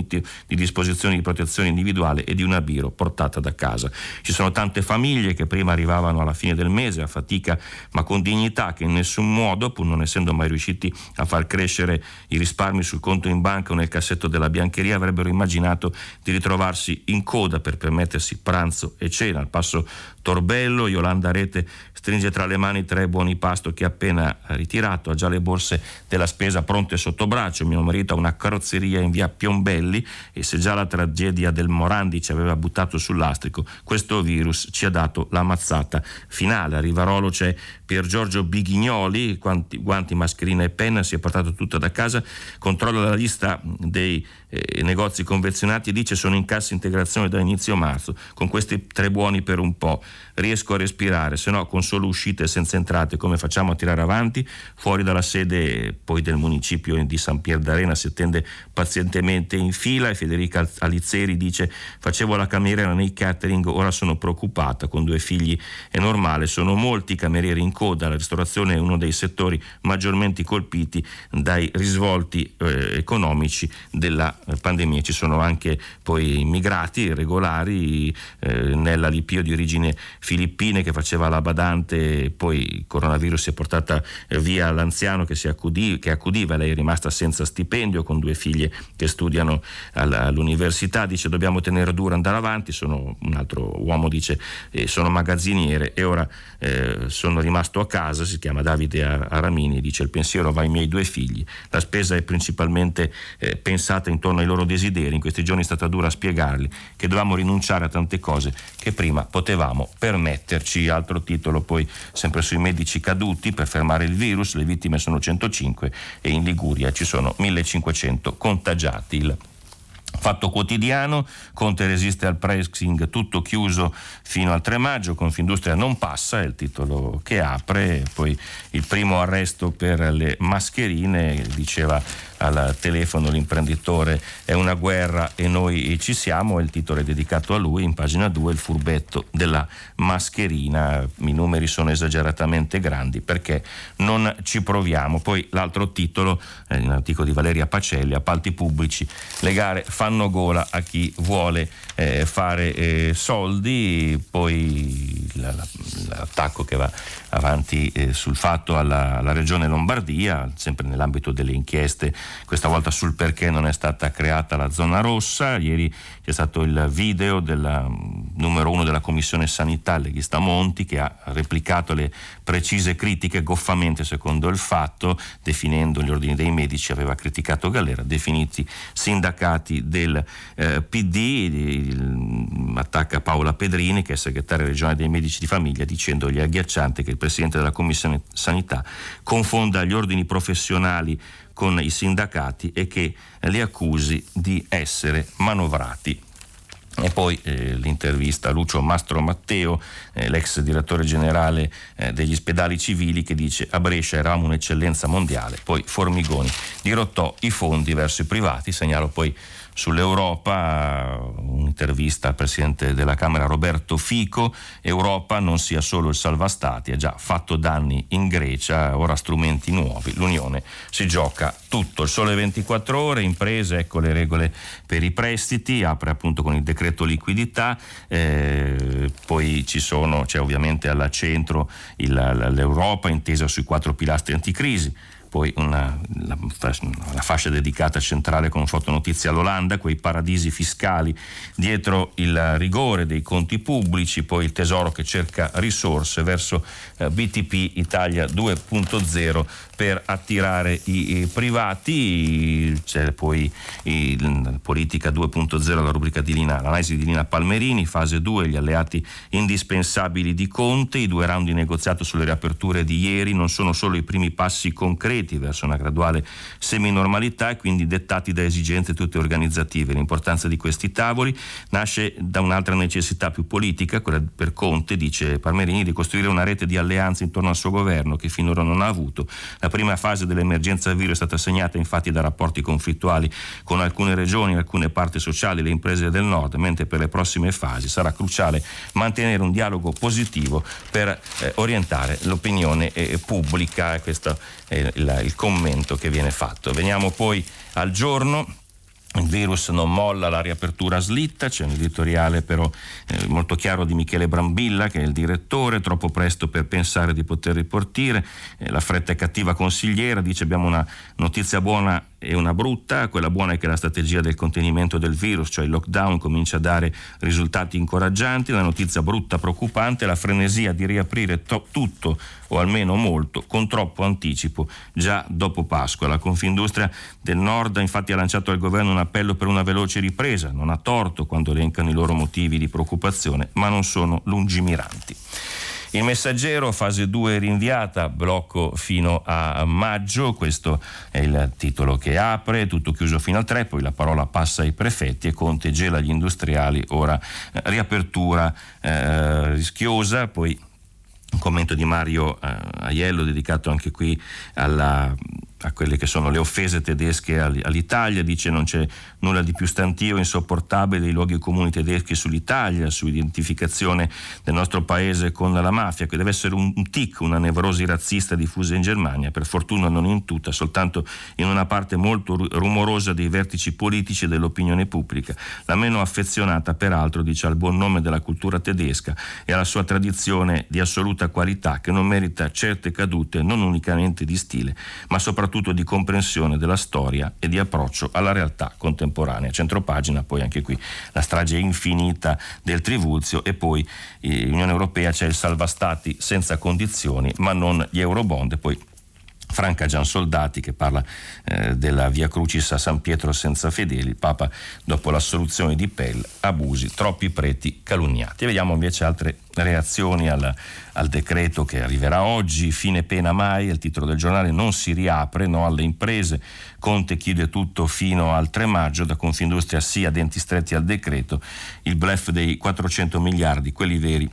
di disposizioni di protezione individuale e di una biro portata da casa. Ci sono tante famiglie che prima arrivavano alla fine del mese a fatica ma con dignità che in nessun modo, pur non essendo mai riusciti a far crescere i risparmi sul conto in banca o nel cassetto della biancheria, avrebbero immaginato di ritrovarsi in coda per permettersi pranzo e cena. Al passo Torbello, Yolanda Rete stringe tra le mani tre buoni pasto che ha appena ritirato, ha già le borse della spesa pronte sotto braccio, mio marito ha una carrozzeria in via Piombelli e se già la tragedia del Morandi ci aveva buttato sull'astrico, questo virus ci ha dato la mazzata finale. A Rivarolo c'è Pier Giorgio Bighignoli, guanti, guanti, mascherina e penna, si è portato tutto da casa, controlla la lista dei eh, negozi convenzionati e dice sono in cassa integrazione da inizio marzo, con questi tre buoni per un po' riesco a respirare, se no con solo uscite e senza entrate come facciamo a tirare avanti? Fuori dalla sede poi del municipio di San Pier d'Arena si attende pazientemente in fila e Federica Alizzeri dice facevo la cameriera nei catering, ora sono preoccupata, con due figli è normale, sono molti camerieri in coda, la ristorazione è uno dei settori maggiormente colpiti dai risvolti eh, economici della pandemia, ci sono anche poi immigrati regolari, eh, nella Lipio di origine filippine che faceva la badante, poi il coronavirus si è portata via l'anziano che, accudì, che accudiva, lei è rimasta senza stipendio con due figlie che studiano all'università, dice dobbiamo tenere duro, andare avanti, sono, un altro uomo dice eh, sono magazziniere e ora eh, sono rimasto a casa, si chiama Davide Aramini, dice il pensiero va ai miei due figli, la spesa è principalmente eh, pensata intorno ai loro desideri, in questi giorni è stata dura a spiegarli che dovevamo rinunciare a tante cose che prima potevamo permetterci. Altro titolo poi sempre sui medici caduti per fermare il virus, le vittime sono 105 e in Liguria ci sono 1500 contagiati. Il Fatto quotidiano, Conte resiste al pressing tutto chiuso fino al 3 maggio, Confindustria non passa, è il titolo che apre, poi il primo arresto per le mascherine, diceva al telefono l'imprenditore. È una guerra e noi ci siamo, il titolo è dedicato a lui, in pagina 2 il furbetto della mascherina, i numeri sono esageratamente grandi perché non ci proviamo. Poi l'altro titolo, eh, un articolo di Valeria Pacelli, appalti pubblici, le gare fanno gola a chi vuole eh, fare eh, soldi, poi l'attacco che va avanti eh, sul fatto alla, alla, Regione Lombardia, sempre nell'ambito delle inchieste, questa volta sul perché non è stata creata la zona rossa. Ieri c'è stato il video del mm, numero uno della Commissione Sanità, Leghista Monti, che ha replicato le precise critiche goffamente secondo il fatto, definendo gli ordini dei medici, aveva criticato Galera, definiti sindacati del eh, PD, il, mm, attacca Paola Pedrini, che è segretaria regionale dei medici di famiglia, dicendogli agghiacciante che il Presidente della Commissione Sanità confonda gli ordini professionali con i sindacati e che li accusi di essere manovrati. E poi eh, l'intervista a Lucio Mastro Matteo, eh, l'ex direttore generale eh, degli ospedali civili, che dice a Brescia eravamo un'eccellenza mondiale, poi Formigoni dirottò i fondi verso i privati, segnalo poi sull'Europa, un'intervista al Presidente della Camera Roberto Fico, Europa non sia solo il salvastati, ha già fatto danni in Grecia, ora strumenti nuovi, l'Unione si gioca tutto, il sole 24 ore, imprese, ecco le regole per i prestiti, apre appunto con il decreto liquidità, eh, poi ci sono, c'è ovviamente al centro il, l'Europa intesa sui quattro pilastri anticrisi, poi una, la, la, fascia dedicata centrale con fotonotizia all'Olanda, quei paradisi fiscali dietro il rigore dei conti pubblici, poi il tesoro che cerca risorse verso eh, BTP Italia 2.0 per attirare i, i privati, c'è poi il, politica 2.0, la rubrica di Lina, l'analisi di Lina Palmerini, fase 2, gli alleati indispensabili di Conte, i due round di negoziato sulle riaperture di ieri non sono solo i primi passi concreti verso una graduale seminormalità e quindi dettati da esigenze tutte organizzative. L'importanza di questi tavoli nasce da un'altra necessità più politica, quella per Conte, dice Palmerini, di costruire una rete di alleanze intorno al suo governo che finora non ha avuto. La prima fase dell'emergenza virus è stata segnata infatti da rapporti conflittuali con alcune regioni, alcune parti sociali, le imprese del nord, mentre per le prossime fasi sarà cruciale mantenere un dialogo positivo per eh, orientare l'opinione eh, pubblica. Questo è il, il commento che viene fatto. Veniamo poi al giorno il virus non molla, la riapertura slitta, c'è un editoriale però eh, molto chiaro di Michele Brambilla che è il direttore, troppo presto per pensare di poter riportire, eh, la fretta è cattiva consigliera, dice abbiamo una notizia buona e una brutta, quella buona è che la strategia del contenimento del virus, cioè il lockdown, comincia a dare risultati incoraggianti, la notizia brutta preoccupante è la frenesia di riaprire to- tutto o almeno molto con troppo anticipo già dopo Pasqua. La Confindustria del Nord infatti ha lanciato al governo un appello per una veloce ripresa, non ha torto quando elencano i loro motivi di preoccupazione, ma non sono lungimiranti. Il messaggero, fase 2 rinviata, blocco fino a maggio, questo è il titolo che apre, tutto chiuso fino al 3, poi la parola passa ai prefetti e Conte gela gli industriali, ora eh, riapertura eh, rischiosa, poi un commento di Mario eh, Aiello dedicato anche qui alla a quelle che sono le offese tedesche all'Italia, dice non c'è nulla di più stantio e insopportabile dei luoghi comuni tedeschi sull'Italia, sull'identificazione del nostro paese con la mafia, che deve essere un, tic, una nevrosi razzista diffusa in Germania, per fortuna non in tutta, soltanto in una parte molto rumorosa dei vertici politici e dell'opinione pubblica, la meno affezionata peraltro, dice, al buon nome della cultura tedesca e alla sua tradizione di assoluta qualità che non merita certe cadute non unicamente di stile, ma soprattutto soprattutto di comprensione della storia e di approccio alla realtà contemporanea. Centropagina, poi anche qui la strage infinita del Trivulzio e poi eh, Unione Europea c'è il salvastati senza condizioni, ma non gli eurobond, e poi Franca Giansoldati che parla eh, della Via Crucis a San Pietro senza fedeli, il Papa dopo l'assoluzione di Pell, abusi, troppi preti calunniati. Vediamo invece altre reazioni al, al, decreto che arriverà oggi, fine pena mai, il titolo del giornale non si riapre, no alle imprese, Conte chiude tutto fino al 3 maggio, da Confindustria sì a denti stretti al decreto, il blef dei 400 miliardi, quelli veri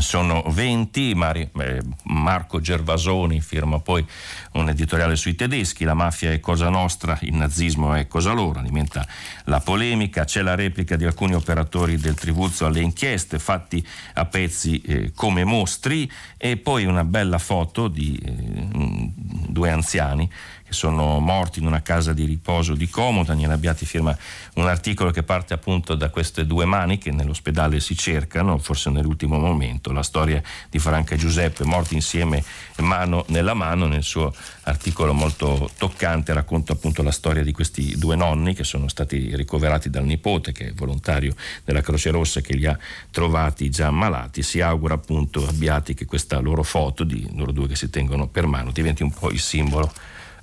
sono 20, Mari, eh, Marco Gervasoni firma poi un editoriale sui tedeschi, la mafia è cosa nostra, il nazismo è cosa loro, alimenta la polemica, c'è la replica di alcuni operatori del Trivuzzo alle inchieste fatti a pezzi eh, come mostri e poi una bella foto di eh, due anziani che sono morti in una casa di riposo di Como. Daniele Abbiati firma un articolo che parte appunto da queste due mani che nell'ospedale si cercano, forse nell'ultimo momento, la storia di Franca e Giuseppe morti insieme mano nella mano. Nel suo articolo molto toccante racconta appunto la storia di questi due nonni che sono stati ricoverati dal nipote che è volontario della Croce Rossa che li ha trovati già ammalati. Si augura appunto Abbiati che questa loro foto di loro due che si tengono per mano diventi un po' il simbolo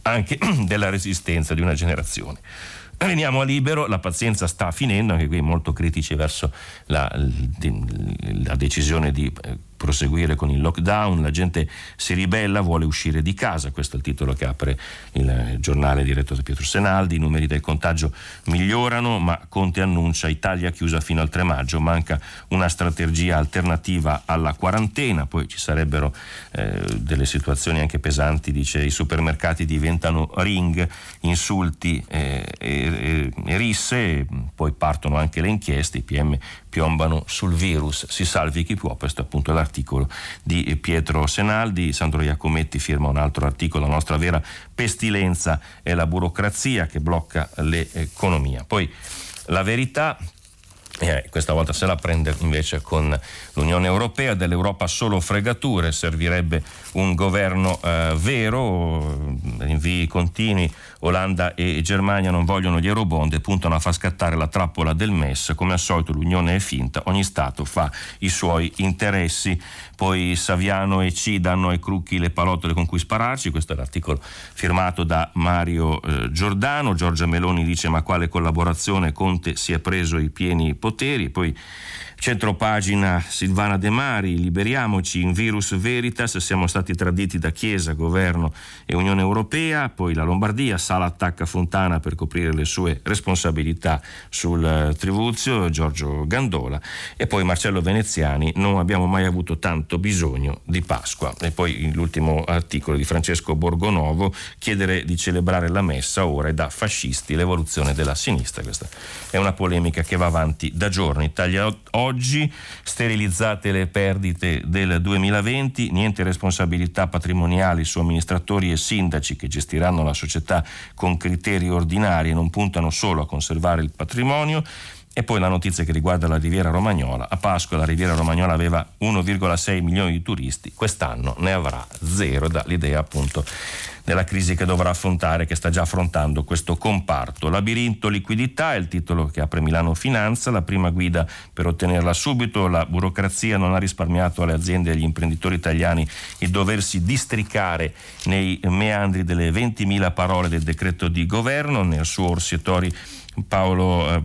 anche della resistenza di una generazione. Veniamo a libero, la pazienza sta finendo, anche qui molto critici verso la, la decisione di eh, proseguire con il lockdown, la gente si ribella, vuole uscire di casa, questo è il titolo che apre il giornale diretto da Pietro Senaldi, i numeri del contagio migliorano, ma Conte annuncia Italia chiusa fino al 3 maggio, manca una strategia alternativa alla quarantena, poi ci sarebbero eh, delle situazioni anche pesanti, dice i supermercati diventano ring, insulti eh, e, e, risse, poi partono anche le inchieste, i PM piombano sul virus, si salvi chi può, questo appunto è l'articolo di Pietro Senaldi, Sandro Iacometti firma un altro articolo, la nostra vera pestilenza è la burocrazia che blocca l'economia. Poi la verità eh, questa volta se la prende invece con l'Unione Europea, dell'Europa solo fregature, servirebbe un governo eh, vero, invii continui, Olanda e Germania non vogliono gli eurobond e puntano a far scattare la trappola del MES, come al solito l'Unione è finta, ogni Stato fa i suoi interessi, poi Saviano e C danno ai crucchi le pallottole con cui spararci, questo è l'articolo firmato da Mario eh, Giordano, Giorgia Meloni dice ma quale collaborazione, Conte si è preso i pieni poteri, poi Centropagina Silvana De Mari, liberiamoci in virus veritas, siamo stati traditi da Chiesa, Governo e Unione Europea, poi la Lombardia, Sala attacca Fontana per coprire le sue responsabilità sul eh, Trivuzio, Giorgio Gandola e poi Marcello Veneziani, non abbiamo mai avuto tanto bisogno di Pasqua. E poi l'ultimo articolo di Francesco Borgonovo, chiedere di celebrare la messa ora è da fascisti l'evoluzione della sinistra. Questa è una polemica che va avanti da giorni. Italia oggi, sterilizzate le perdite del 2020, niente responsabilità patrimoniali su amministratori e sindaci che gestiranno la società con criteri ordinari e non puntano solo a conservare il patrimonio, e poi la notizia che riguarda la Riviera Romagnola. A Pasqua la Riviera Romagnola aveva 1,6 milioni di turisti, quest'anno ne avrà zero, dall'idea appunto della crisi che dovrà affrontare, che sta già affrontando questo comparto. Labirinto liquidità è il titolo che apre Milano Finanza, la prima guida per ottenerla subito. La burocrazia non ha risparmiato alle aziende e agli imprenditori italiani il doversi districare nei meandri delle 20.000 parole del decreto di governo. Nel suo Orsitori Paolo eh,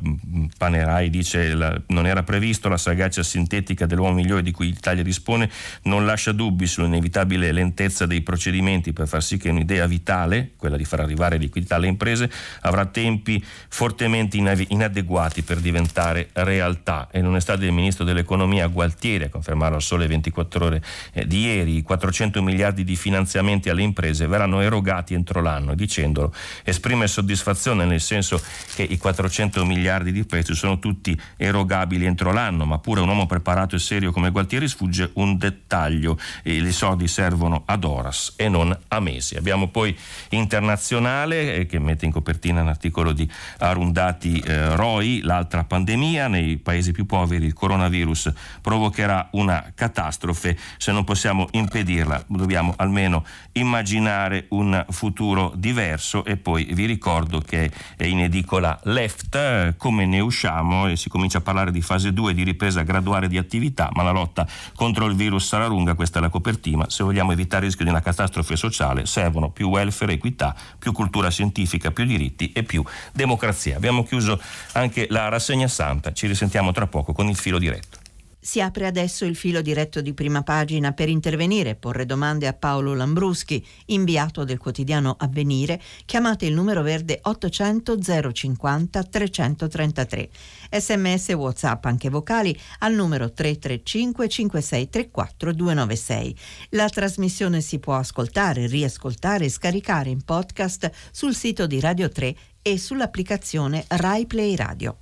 Panerai dice la, non era previsto, la sagacia sintetica dell'uomo migliore di cui l'Italia dispone non lascia dubbi sull'inevitabile lentezza dei procedimenti per far sì che un'idea vitale, quella di far arrivare liquidità alle imprese, avrà tempi fortemente inadeguati per diventare realtà. E non è stato il ministro dell'economia Gualtieri a confermarlo al sole 24 ore eh, di ieri, i 400 miliardi di finanziamenti alle imprese verranno erogati entro l'anno, dicendolo. Esprime soddisfazione nel senso che i 400 miliardi di prezzi sono tutti erogabili entro l'anno, ma pure un uomo preparato e serio come Gualtieri sfugge un dettaglio, e i soldi servono ad horas e non a mesi. Abbiamo poi Internazionale eh, che mette in copertina un articolo di Arundati eh, Roy, l'altra pandemia. Nei paesi più poveri il coronavirus provocherà una catastrofe, se non possiamo impedirla dobbiamo almeno immaginare un futuro diverso. E poi vi ricordo che è in edicola left, come ne usciamo e si comincia a parlare di fase 2 di ripresa graduale di attività, ma la lotta contro il virus sarà lunga, questa è la copertina. Se vogliamo evitare il rischio di una catastrofe sociale servono più welfare, equità, più cultura scientifica, più diritti e più democrazia. Abbiamo chiuso anche la rassegna santa, ci risentiamo tra poco con il filo diretto. Si apre adesso il filo diretto di prima pagina per intervenire e porre domande a Paolo Lambruschi, inviato del quotidiano Avvenire. Chiamate il numero verde 800 050 333. Sms e WhatsApp anche vocali al numero 335 5634 296. La trasmissione si può ascoltare, riascoltare e scaricare in podcast sul sito di Radio 3 e sull'applicazione Rai Play Radio.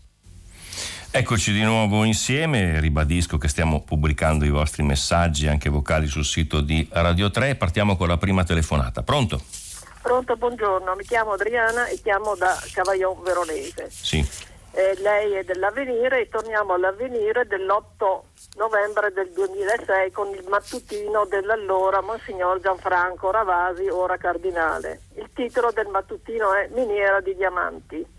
Eccoci di nuovo insieme, ribadisco che stiamo pubblicando i vostri messaggi anche vocali sul sito di Radio 3 partiamo con la prima telefonata. Pronto? Pronto, buongiorno, mi chiamo Adriana e chiamo da Cavaillon Veronese. Sì. Eh, lei è dell'Avvenire e torniamo all'Avvenire dell'8 novembre del 2006 con il mattutino dell'allora Monsignor Gianfranco Ravasi, ora cardinale. Il titolo del mattutino è Miniera di Diamanti.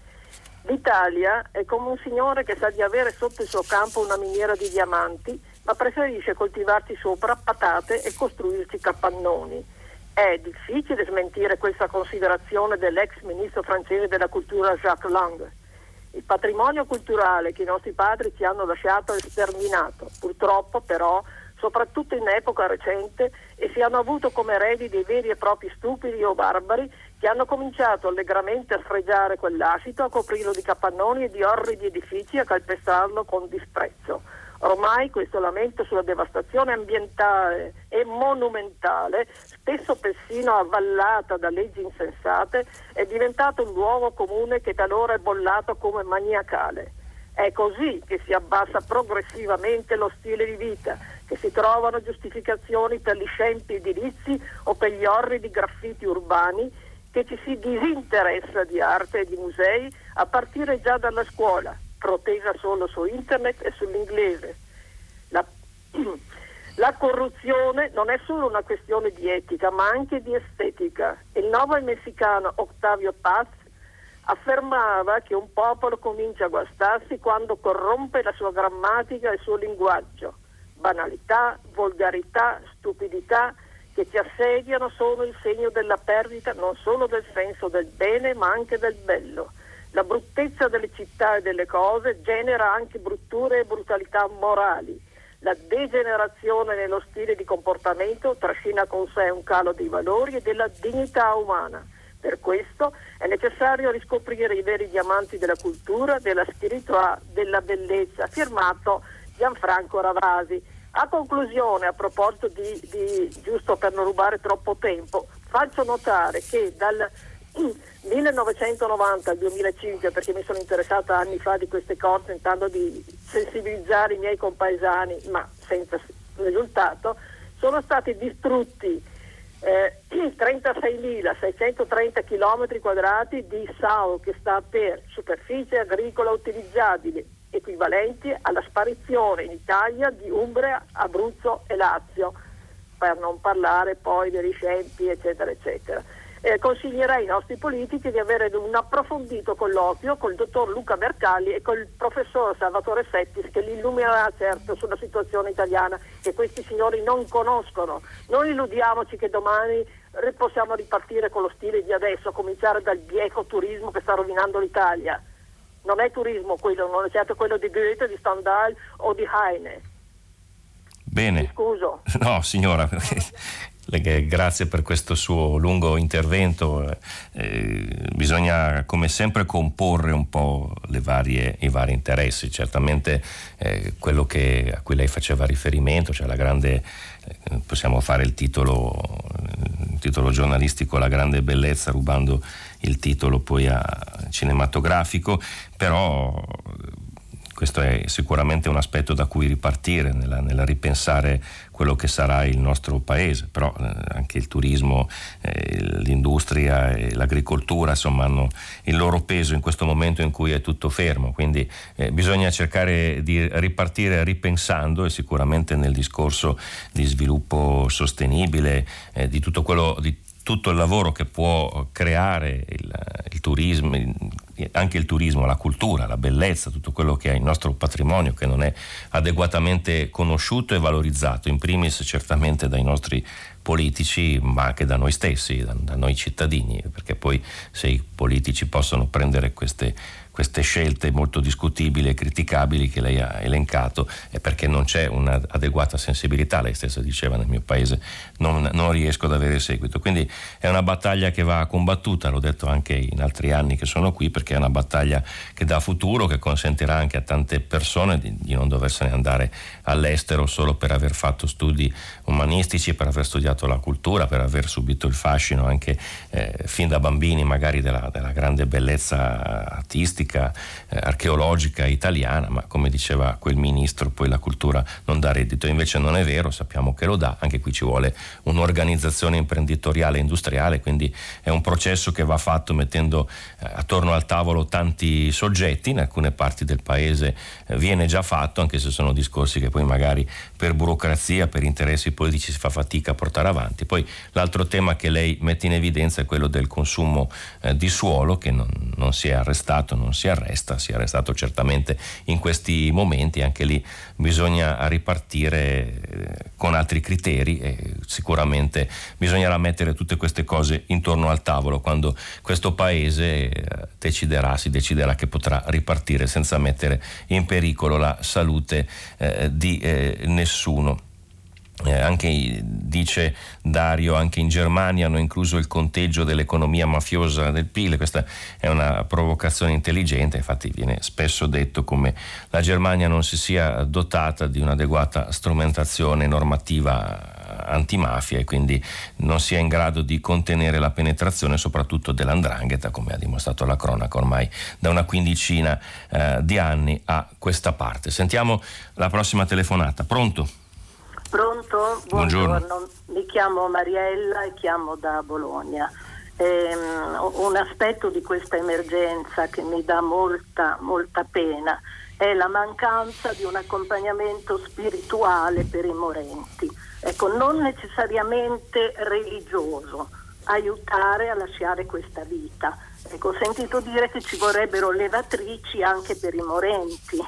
L'Italia è come un signore che sa di avere sotto il suo campo una miniera di diamanti, ma preferisce coltivarci sopra patate e costruirci capannoni. È difficile smentire questa considerazione dell'ex ministro francese della cultura Jacques Lang. Il patrimonio culturale che i nostri padri ci hanno lasciato è sterminato. Purtroppo, però, soprattutto in epoca recente, e si hanno avuto come eredi dei veri e propri stupidi o barbari che hanno cominciato allegramente a sfregiare quell'ascito, a coprirlo di capannoni e di orridi edifici, a calpestarlo con disprezzo. Ormai questo lamento sulla devastazione ambientale e monumentale, spesso persino avvallata da leggi insensate, è diventato un luogo comune che talora è bollato come maniacale. È così che si abbassa progressivamente lo stile di vita, che si trovano giustificazioni per gli scempi edilizi o per gli orridi graffiti urbani che ci si disinteressa di arte e di musei a partire già dalla scuola, protesa solo su internet e sull'inglese. La, la corruzione non è solo una questione di etica, ma anche di estetica. Il novel messicano Octavio Paz affermava che un popolo comincia a guastarsi quando corrompe la sua grammatica e il suo linguaggio. Banalità, volgarità, stupidità, che ci assediano sono il segno della perdita non solo del senso del bene ma anche del bello. La bruttezza delle città e delle cose genera anche brutture e brutalità morali. La degenerazione nello stile di comportamento trascina con sé un calo dei valori e della dignità umana. Per questo è necessario riscoprire i veri diamanti della cultura, della spiritualità, della bellezza, firmato Gianfranco Ravasi. A conclusione, a proposito di, di, giusto per non rubare troppo tempo, faccio notare che dal 1990 al 2005, perché mi sono interessata anni fa di queste cose, tentando di sensibilizzare i miei compaesani, ma senza risultato, sono stati distrutti eh, 36.630 km quadrati di SAO che sta per superficie agricola utilizzabile, equivalenti alla sparizione in Italia di Umbria, Abruzzo e Lazio, per non parlare poi dei riscempi, eccetera, eccetera eh, consiglierei ai nostri politici di avere un approfondito colloquio con il dottor Luca Mercalli e con il professor Salvatore Settis che li illuminerà certo sulla situazione italiana che questi signori non conoscono. Non illudiamoci che domani possiamo ripartire con lo stile di adesso, a cominciare dal bieco turismo che sta rovinando l'Italia. Non è turismo quello, non è certo quello di Goethe, di Stendhal o di Heine. Bene. Scuso. No, signora, grazie per questo suo lungo intervento. Eh, bisogna come sempre comporre un po' varie, i vari interessi. Certamente eh, quello che, a cui lei faceva riferimento, cioè la grande, eh, possiamo fare il titolo, il titolo giornalistico La grande bellezza rubando il titolo poi a cinematografico, però questo è sicuramente un aspetto da cui ripartire nella, nella ripensare quello che sarà il nostro paese, però eh, anche il turismo, eh, l'industria e l'agricoltura insomma hanno il loro peso in questo momento in cui è tutto fermo, quindi eh, bisogna cercare di ripartire ripensando e sicuramente nel discorso di sviluppo sostenibile, eh, di tutto quello di tutto il lavoro che può creare il, il turismo, anche il turismo, la cultura, la bellezza, tutto quello che è il nostro patrimonio che non è adeguatamente conosciuto e valorizzato, in primis certamente dai nostri politici, ma anche da noi stessi, da, da noi cittadini, perché poi se i politici possono prendere queste queste scelte molto discutibili e criticabili che lei ha elencato è perché non c'è un'adeguata sensibilità, lei stessa diceva nel mio paese non, non, riesco ad avere seguito. Quindi è una battaglia che va combattuta, l'ho detto anche in altri anni che sono qui, perché è una battaglia che dà futuro, che consentirà anche a tante persone di, di non doversene andare all'estero solo per aver fatto studi umanistici, per aver studiato la cultura, per aver subito il fascino anche eh, fin da bambini magari della, della grande bellezza artistica ricerca eh, archeologica italiana, ma come diceva quel ministro, poi la cultura non dà reddito. Invece non è vero, sappiamo che lo dà, anche qui ci vuole un'organizzazione imprenditoriale e industriale, quindi è un processo che va fatto mettendo eh, attorno al tavolo tanti soggetti, in alcune parti del paese viene già fatto, anche se sono discorsi che poi magari per burocrazia, per interessi politici si fa fatica a portare avanti. Poi l'altro tema che lei mette in evidenza è quello del consumo eh, di suolo che non, non si è arrestato, non si arresta, si è arrestato certamente in questi momenti, anche lì bisogna ripartire eh, con altri criteri e sicuramente bisognerà mettere tutte queste cose intorno al tavolo quando questo paese eh, deciderà, si deciderà che potrà ripartire senza mettere in pericolo la salute eh, di eh, nessuno. Eh, anche, dice Dario, anche in Germania hanno incluso il conteggio dell'economia mafiosa del PIL, questa è una provocazione intelligente, infatti viene spesso detto come la Germania non si sia dotata di un'adeguata strumentazione normativa antimafia e quindi non sia in grado di contenere la penetrazione soprattutto dell'andrangheta come ha dimostrato la cronaca ormai da una quindicina eh, di anni a questa parte. Sentiamo la prossima telefonata. Pronto? Pronto? Buongiorno. Buongiorno. Mi chiamo Mariella e chiamo da Bologna. Um, un aspetto di questa emergenza che mi dà molta, molta pena è la mancanza di un accompagnamento spirituale per i morenti. Ecco, non necessariamente religioso, aiutare a lasciare questa vita. Ecco, ho sentito dire che ci vorrebbero levatrici anche per i morenti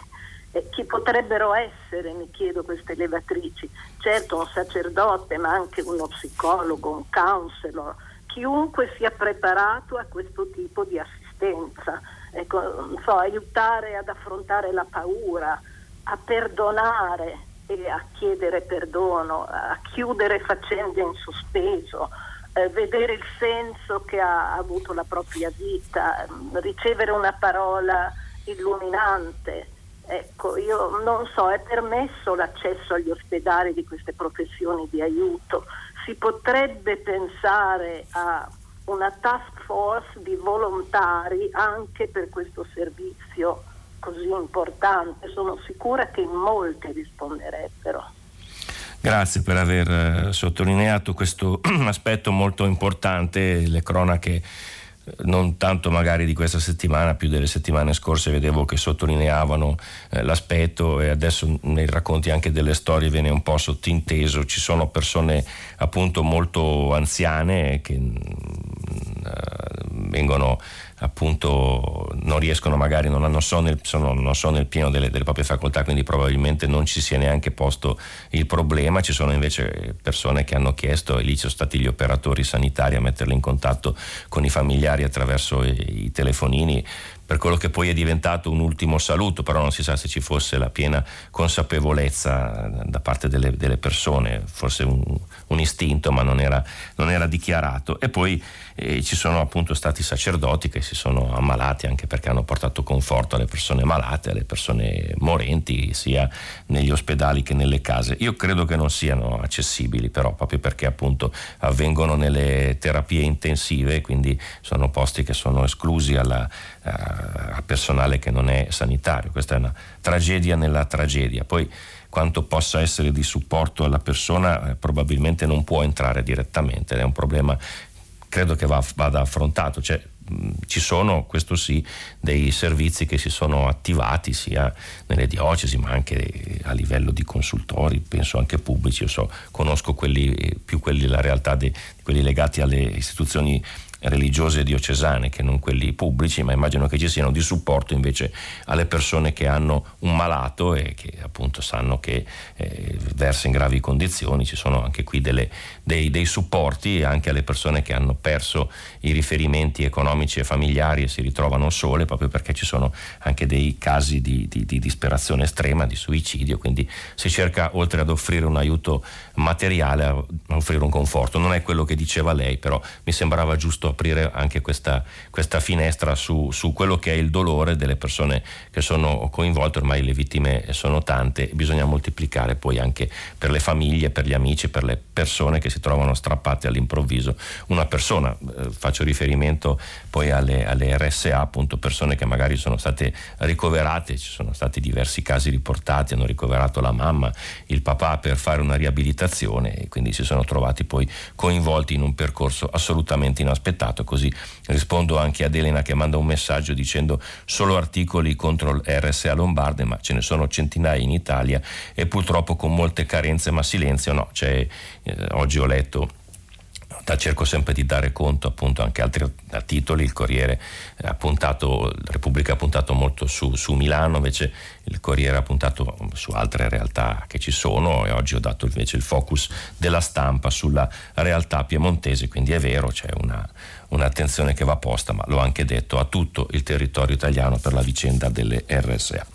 eh, chi potrebbero essere, mi chiedo, queste levatrici? Certo un sacerdote, ma anche uno psicologo, un counselor, chiunque sia preparato a questo tipo di assistenza. Ecco, so, aiutare ad affrontare la paura, a perdonare e a chiedere perdono, a chiudere faccende in sospeso, eh, vedere il senso che ha avuto la propria vita, ricevere una parola illuminante Ecco, io non so, è permesso l'accesso agli ospedali di queste professioni di aiuto? Si potrebbe pensare a una task force di volontari anche per questo servizio così importante. Sono sicura che molti risponderebbero. Grazie per aver eh, sottolineato questo aspetto molto importante. Le cronache non tanto magari di questa settimana, più delle settimane scorse vedevo che sottolineavano eh, l'aspetto e adesso nei racconti anche delle storie viene un po' sottinteso, ci sono persone appunto molto anziane che mh, mm, uh, vengono appunto non riescono magari, non, hanno, sono, nel, sono, non sono nel pieno delle, delle, proprie facoltà, quindi probabilmente non ci si è neanche posto il problema. Ci sono invece persone che hanno chiesto, e lì ci sono stati gli operatori sanitari a metterli in contatto con i familiari attraverso i, i telefonini per quello che poi è diventato un ultimo saluto, però non si sa se ci fosse la piena consapevolezza da parte delle, delle persone, forse un, un istinto, ma non era, non era dichiarato. E poi eh, ci sono appunto stati sacerdoti che si sono ammalati anche perché hanno portato conforto alle persone malate, alle persone morenti, sia negli ospedali che nelle case. Io credo che non siano accessibili, però, proprio perché appunto avvengono nelle terapie intensive, quindi sono posti che sono esclusi alla a personale che non è sanitario. Questa è una tragedia nella tragedia. Poi quanto possa essere di supporto alla persona eh, probabilmente non può entrare direttamente, è un problema credo che va, vada affrontato. Cioè, ci sono, questo sì, dei servizi che si sono attivati sia nelle diocesi ma anche a livello di consultori, penso anche pubblici, io so, conosco quelli, più quelli, la realtà di quelli legati alle istituzioni religiose diocesane che non quelli pubblici, ma immagino che ci siano di supporto invece alle persone che hanno un malato e che appunto sanno che eh, versa in gravi condizioni, ci sono anche qui delle, dei, dei, supporti anche alle persone che hanno perso i riferimenti economici e familiari e si ritrovano sole proprio perché ci sono anche dei casi di, di, di disperazione estrema, di suicidio, quindi si cerca oltre ad offrire un aiuto materiale a offrire un conforto. Non è quello che diceva lei, però mi sembrava giusto aprire anche questa, questa finestra su, su, quello che è il dolore delle persone che sono coinvolte, ormai le vittime sono tante, bisogna moltiplicare poi anche per le famiglie, per gli amici, per le persone che si trovano strappate all'improvviso. Una persona, eh, faccio riferimento poi alle, alle RSA, appunto persone che magari sono state ricoverate, ci sono stati diversi casi riportati, hanno ricoverato la mamma, il papà per fare una riabilitazione e quindi si sono trovati poi coinvolti in un percorso assolutamente inaspettato. Aspettato, così rispondo anche ad Elena che manda un messaggio dicendo solo articoli contro l'RSA Lombarde, ma ce ne sono centinaia in Italia e purtroppo con molte carenze, ma silenzio no, eh, oggi ho letto cerco sempre di dare conto appunto anche altri titoli, il Corriere ha puntato, la Repubblica ha puntato molto su, su, Milano, invece il Corriere ha puntato su altre realtà che ci sono e oggi ho dato invece il focus della stampa sulla realtà piemontese, quindi è vero c'è una, un'attenzione che va posta, ma l'ho anche detto, a tutto il territorio italiano per la vicenda delle RSA.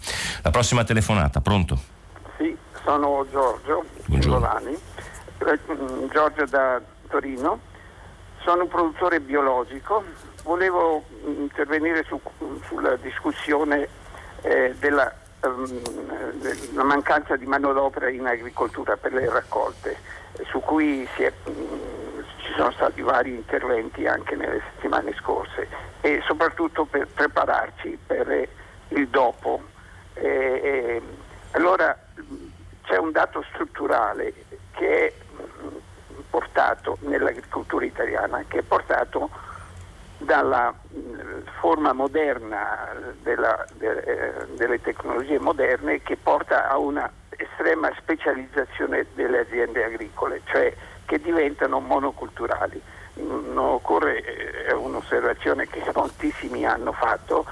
La prossima telefonata, pronto? Sì, sono Giorgio Giovanni, eh, Giorgio da Torino, sono un produttore biologico, volevo intervenire su, sulla discussione eh, della, um, della, mancanza di manodopera in agricoltura per le raccolte, su cui è, um, ci sono stati vari interventi anche nelle settimane scorse e soprattutto per prepararci per il dopo. Eh, eh, allora c'è un dato strutturale che è portato nell'agricoltura italiana, che è portato dalla forma moderna della, de, eh, delle tecnologie moderne che porta a una estrema specializzazione delle aziende agricole, cioè che diventano monoculturali. Non occorre, è un'osservazione che moltissimi hanno fatto,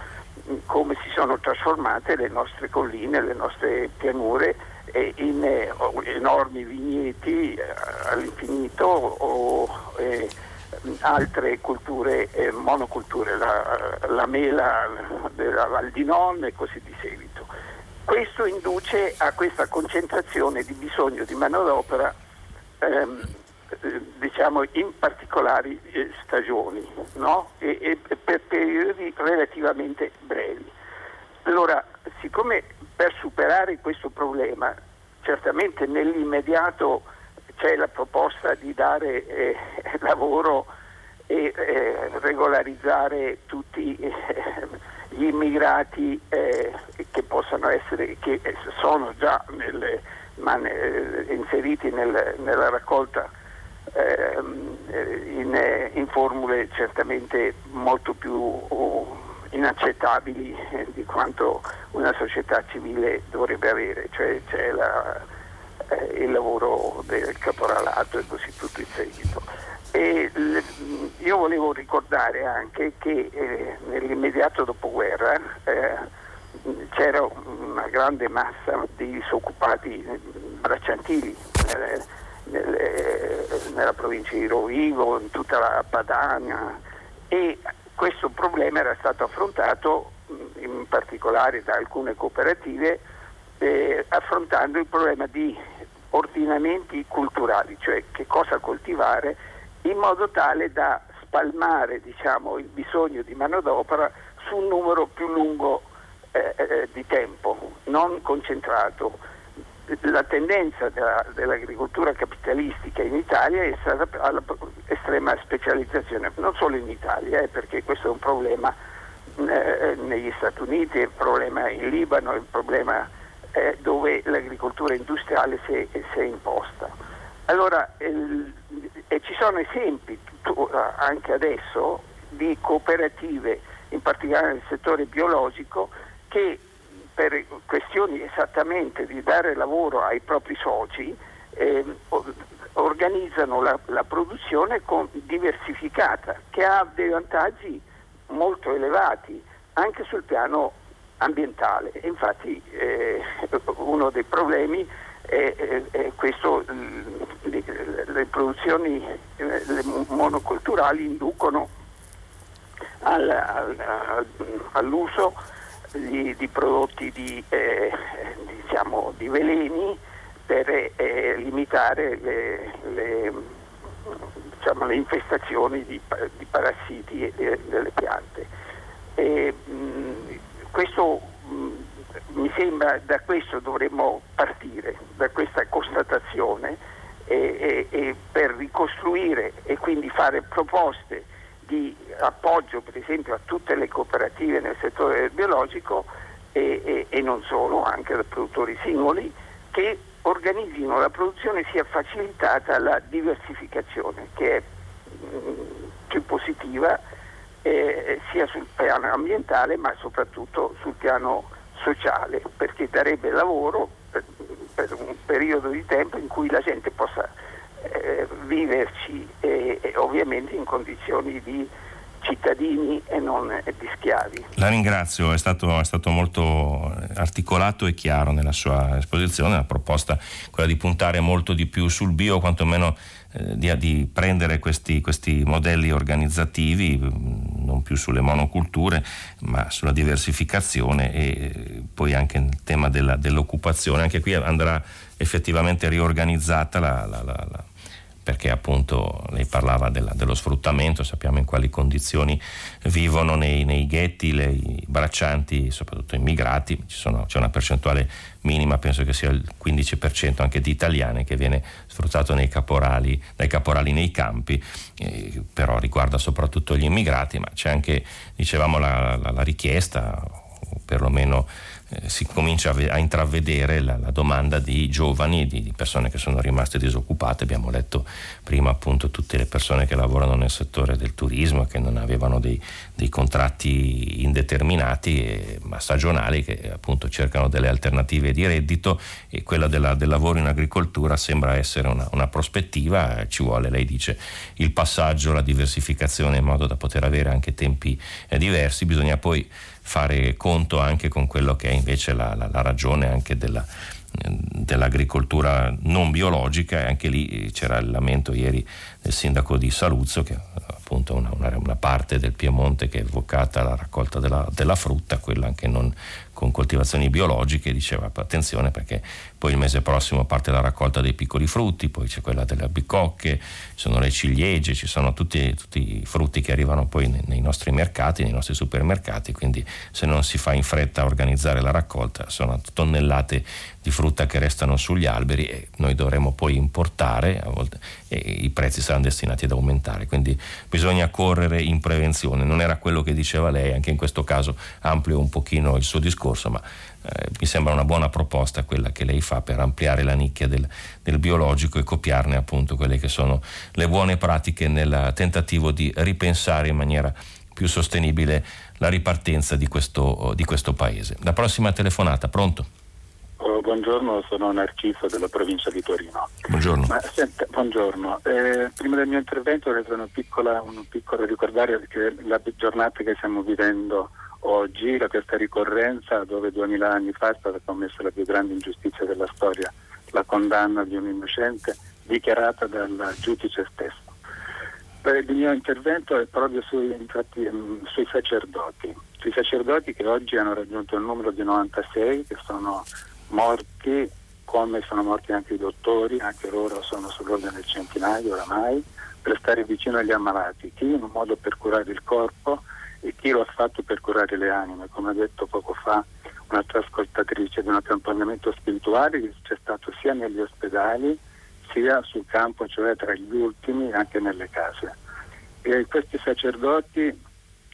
come si sono trasformate le nostre colline, le nostre pianure in eh, enormi vigneti eh, all'infinito o eh, altre culture, monoculture, la, la mela della Val di Non e così di seguito. Questo induce a questa concentrazione di bisogno di manodopera ehm, diciamo in particolari stagioni no? e, e per periodi relativamente brevi. Allora, siccome per superare questo problema, certamente nell'immediato c'è la proposta di dare eh, lavoro e eh, regolarizzare tutti eh, gli immigrati eh, che possono essere, che sono già nelle, man, eh, inseriti nel, nella raccolta ehm, in, in, formule certamente molto più inaccettabili di quanto una società civile dovrebbe avere, cioè c'è la, eh, il lavoro del caporalato e così tutto il seguito. E io volevo ricordare anche che eh, nell'immediato dopoguerra eh, c'era una grande massa di disoccupati bracciantili nelle, nelle, nella provincia di Rovigo, in tutta la Padania e questo problema era stato affrontato in particolare da alcune cooperative eh, affrontando il problema di ordinamenti culturali, cioè che cosa coltivare in modo tale da spalmare diciamo, il bisogno di manodopera su un numero più lungo eh, eh, di tempo, non concentrato. La tendenza della, dell'agricoltura capitalistica in Italia è stata all'estrema specializzazione, non solo in Italia, eh, perché questo è un problema eh, negli Stati Uniti, è un problema in Libano, è un problema eh, dove l'agricoltura industriale si è, si è imposta. Allora, e ci sono esempi anche adesso di cooperative, in particolare nel settore biologico, che per questioni esattamente di dare lavoro ai propri soci eh, organizzano la, la, produzione con, diversificata che ha dei vantaggi molto elevati anche sul piano ambientale. Infatti eh, uno dei problemi è, è, è questo le produzioni le monoculturali inducono al, al, all'uso di, di, prodotti di, eh, diciamo, di, veleni per eh, limitare le, le, diciamo, le infestazioni di, di parassiti delle piante. E, mh, questo mh, mi sembra da questo dovremmo partire, da questa constatazione e, e per ricostruire e quindi fare proposte di appoggio per esempio a tutte le cooperative nel settore del biologico e, e, non solo, anche da produttori singoli, che organizzino la produzione sia facilitata la diversificazione che è mm, più positiva eh, sia sul piano ambientale ma soprattutto sul piano sociale perché darebbe lavoro per un periodo di tempo in cui la gente possa eh, viverci e, e ovviamente in condizioni di cittadini e non di schiavi. La ringrazio, è stato, è stato, molto articolato e chiaro nella sua esposizione, la proposta quella di puntare molto di più sul bio, quantomeno eh, di, di, prendere questi, questi, modelli organizzativi mm, non più sulle monoculture ma sulla diversificazione e eh, poi anche il tema della, dell'occupazione anche qui andrà effettivamente riorganizzata la, la, la perché appunto lei parlava della, dello sfruttamento, sappiamo in quali condizioni vivono nei, nei ghetti le, i braccianti, soprattutto immigrati, sono, c'è una percentuale minima, penso che sia il 15% anche di italiane che viene sfruttato caporali, dai caporali nei campi, eh, però riguarda soprattutto gli immigrati, ma c'è anche, dicevamo, la, la, la richiesta, o perlomeno eh, si comincia a, intravedere la, la, domanda di giovani, di, di, persone che sono rimaste disoccupate. Abbiamo letto prima appunto tutte le persone che lavorano nel settore del turismo che non avevano dei, dei contratti indeterminati e, ma stagionali che appunto cercano delle alternative di reddito e quella della, del lavoro in agricoltura sembra essere una, una prospettiva, ci vuole, lei dice, il passaggio, la diversificazione in modo da poter avere anche tempi eh, diversi, bisogna poi fare conto anche con quello che è invece la, la, la ragione anche della, dell'agricoltura non biologica. E anche lì c'era il lamento ieri del sindaco di Saluzzo che appunto una, una, una parte del Piemonte che è evocata alla raccolta della, della frutta, quella anche non con coltivazioni biologiche, diceva attenzione perché poi il mese prossimo parte la raccolta dei piccoli frutti, poi c'è quella delle albicocche, ci sono le ciliegie, ci sono tutti, tutti i frutti che arrivano poi nei, nostri mercati, nei nostri supermercati, quindi se non si fa in fretta a organizzare la raccolta sono tonnellate di frutta che restano sugli alberi e noi dovremo poi importare volte, e i prezzi saranno destinati ad aumentare, quindi bisogna correre in prevenzione, non era quello che diceva lei, anche in questo caso amplio un pochino il suo discorso, ma eh, mi sembra una buona proposta quella che lei fa per ampliare la nicchia del, del, biologico e copiarne appunto quelle che sono le buone pratiche nel tentativo di ripensare in maniera più sostenibile la ripartenza di questo, di questo paese. La prossima telefonata, pronto? Oh, buongiorno, sono Narciso della provincia di Torino. Buongiorno. Ma, senta, buongiorno. Eh, prima del mio intervento vorrei fare un piccolo, un piccolo ricordare che la giornata che stiamo vivendo oggi, da questa ricorrenza dove duemila anni fa è stata commessa la più grande ingiustizia della storia, la condanna di un innocente dichiarata dal giudice stesso. Il mio intervento è proprio sui, infatti, mm, sui sacerdoti, sui sacerdoti che oggi hanno raggiunto il numero di 96 che sono morti come sono morti anche i dottori, anche loro sono sull'ordine del centinaio oramai, per stare vicino agli ammalati, chi in un modo per curare il corpo e chi lo ha fatto per curare le anime, come ha detto poco fa un'altra ascoltatrice di un accompagnamento spirituale che c'è stato sia negli ospedali sia sul campo, cioè tra gli ultimi anche nelle case. E questi sacerdoti,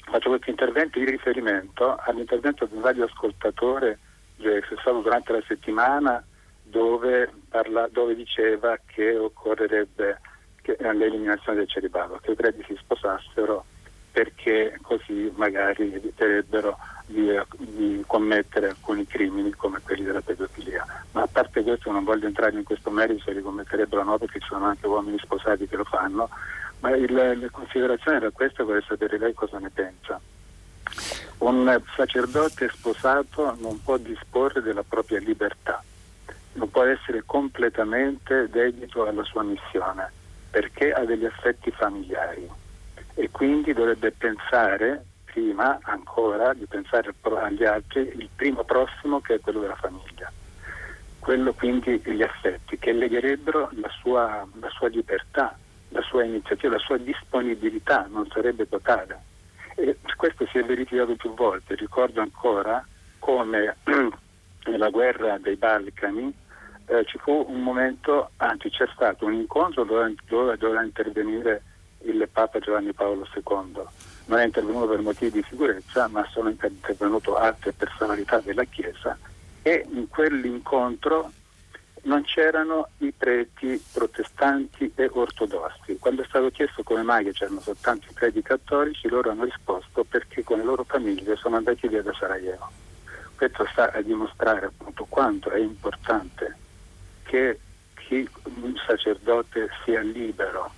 faccio questo intervento in riferimento all'intervento di un radioascoltatore che è stato durante la settimana dove, parla, dove diceva che occorrerebbe che, l'eliminazione del celibato, che i preti si sposassero perché così magari eviterebbero di, di, commettere alcuni crimini come quelli della pedofilia. Ma a parte questo non voglio entrare in questo merito se li commetterebbero o no perché ci sono anche uomini sposati che lo fanno, ma il, la considerazione era questa, vorrei sapere lei cosa ne pensa. Un sacerdote sposato non può disporre della propria libertà, non può essere completamente dedito alla sua missione perché ha degli affetti familiari e quindi dovrebbe pensare prima ancora di pensare agli altri il primo prossimo che è quello della famiglia. Quello quindi gli affetti che legherebbero la sua, la sua libertà, la sua iniziativa, la sua disponibilità non sarebbe totale. E questo si è verificato più volte. Ricordo ancora come nella guerra dei Balcani eh, ci fu un momento, anzi c'è stato un incontro dove, dove doveva intervenire il Papa Giovanni Paolo II. Non è intervenuto per motivi di sicurezza, ma sono intervenute altre personalità della Chiesa e in quell'incontro non c'erano i preti protestanti e ortodossi. Quando è stato chiesto come mai che c'erano soltanto i preti cattolici, loro hanno risposto perché con le loro famiglie sono andati via da Sarajevo. Questo sta a dimostrare appunto quanto è importante che chi, un sacerdote sia libero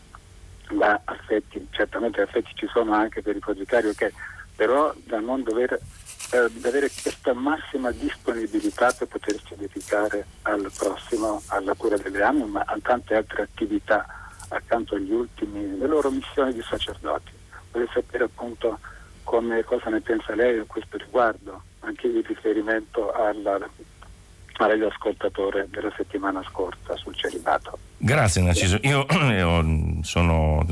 da affetti, certamente affetti ci sono anche per il ripositario, okay, però da non dover eh, avere questa massima disponibilità per potersi dedicare al prossimo, alla cura delle anime, ma a tante altre attività accanto agli ultimi, le loro missioni di sacerdoti. Vorrei sapere appunto come, cosa ne pensa lei a questo riguardo, anche in riferimento alla radioascoltatore della settimana scorsa sul celibato. Grazie Narciso, io sono,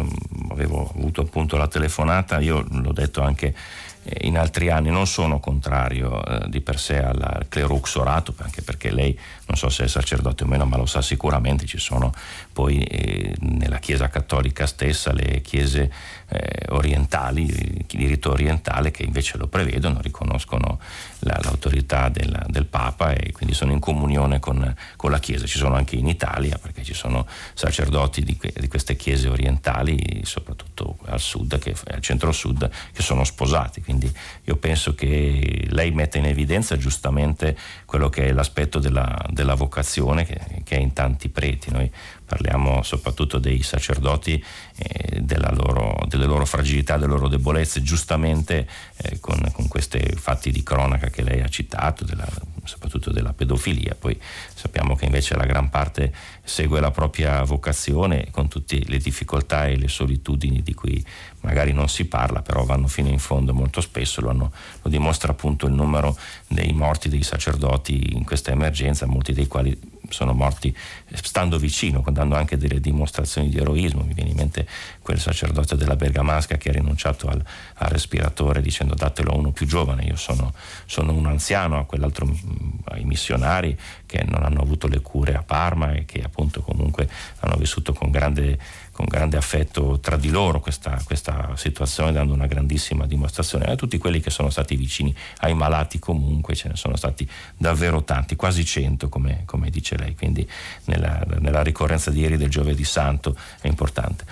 avevo avuto appunto la telefonata, io l'ho detto anche eh, in altri anni non sono contrario eh, di per sé al cleruxorato, anche perché lei non so se è sacerdote o meno, ma lo sa sicuramente, ci sono poi eh, nella Chiesa cattolica stessa le chiese eh, orientali, di rito orientale, che invece lo prevedono, riconoscono la, l'autorità del, del, Papa e quindi sono in comunione con, con, la Chiesa. Ci sono anche in Italia, perché ci sono sacerdoti di, di queste chiese orientali, soprattutto al sud, che, al centro-sud, che sono sposati. Quindi io penso che lei mette in evidenza giustamente quello che è l'aspetto della, della vocazione che, che è in tanti preti. Noi parliamo soprattutto dei sacerdoti, eh, loro, delle loro fragilità, delle loro debolezze, giustamente eh, con, con, questi fatti di cronaca che lei ha citato, della, soprattutto della pedofilia. Poi sappiamo che invece la gran parte segue la propria vocazione con tutte le difficoltà e le solitudini di cui magari non si parla, però vanno fino in fondo molto spesso, lo, hanno, lo dimostra appunto il numero dei morti dei sacerdoti in questa emergenza, molti dei quali sono morti stando vicino, dando anche delle dimostrazioni di eroismo. Mi viene in mente quel sacerdote della Bergamasca che ha rinunciato al, al respiratore dicendo datelo a uno più giovane, io sono, sono un anziano, a quell'altro ai missionari che non hanno avuto le cure a Parma e che appunto comunque hanno vissuto con grande con grande affetto tra di loro questa, questa, situazione, dando una grandissima dimostrazione. A tutti quelli che sono stati vicini ai malati comunque, ce ne sono stati davvero tanti, quasi cento come, come dice lei, quindi nella, nella ricorrenza di ieri del giovedì santo è importante.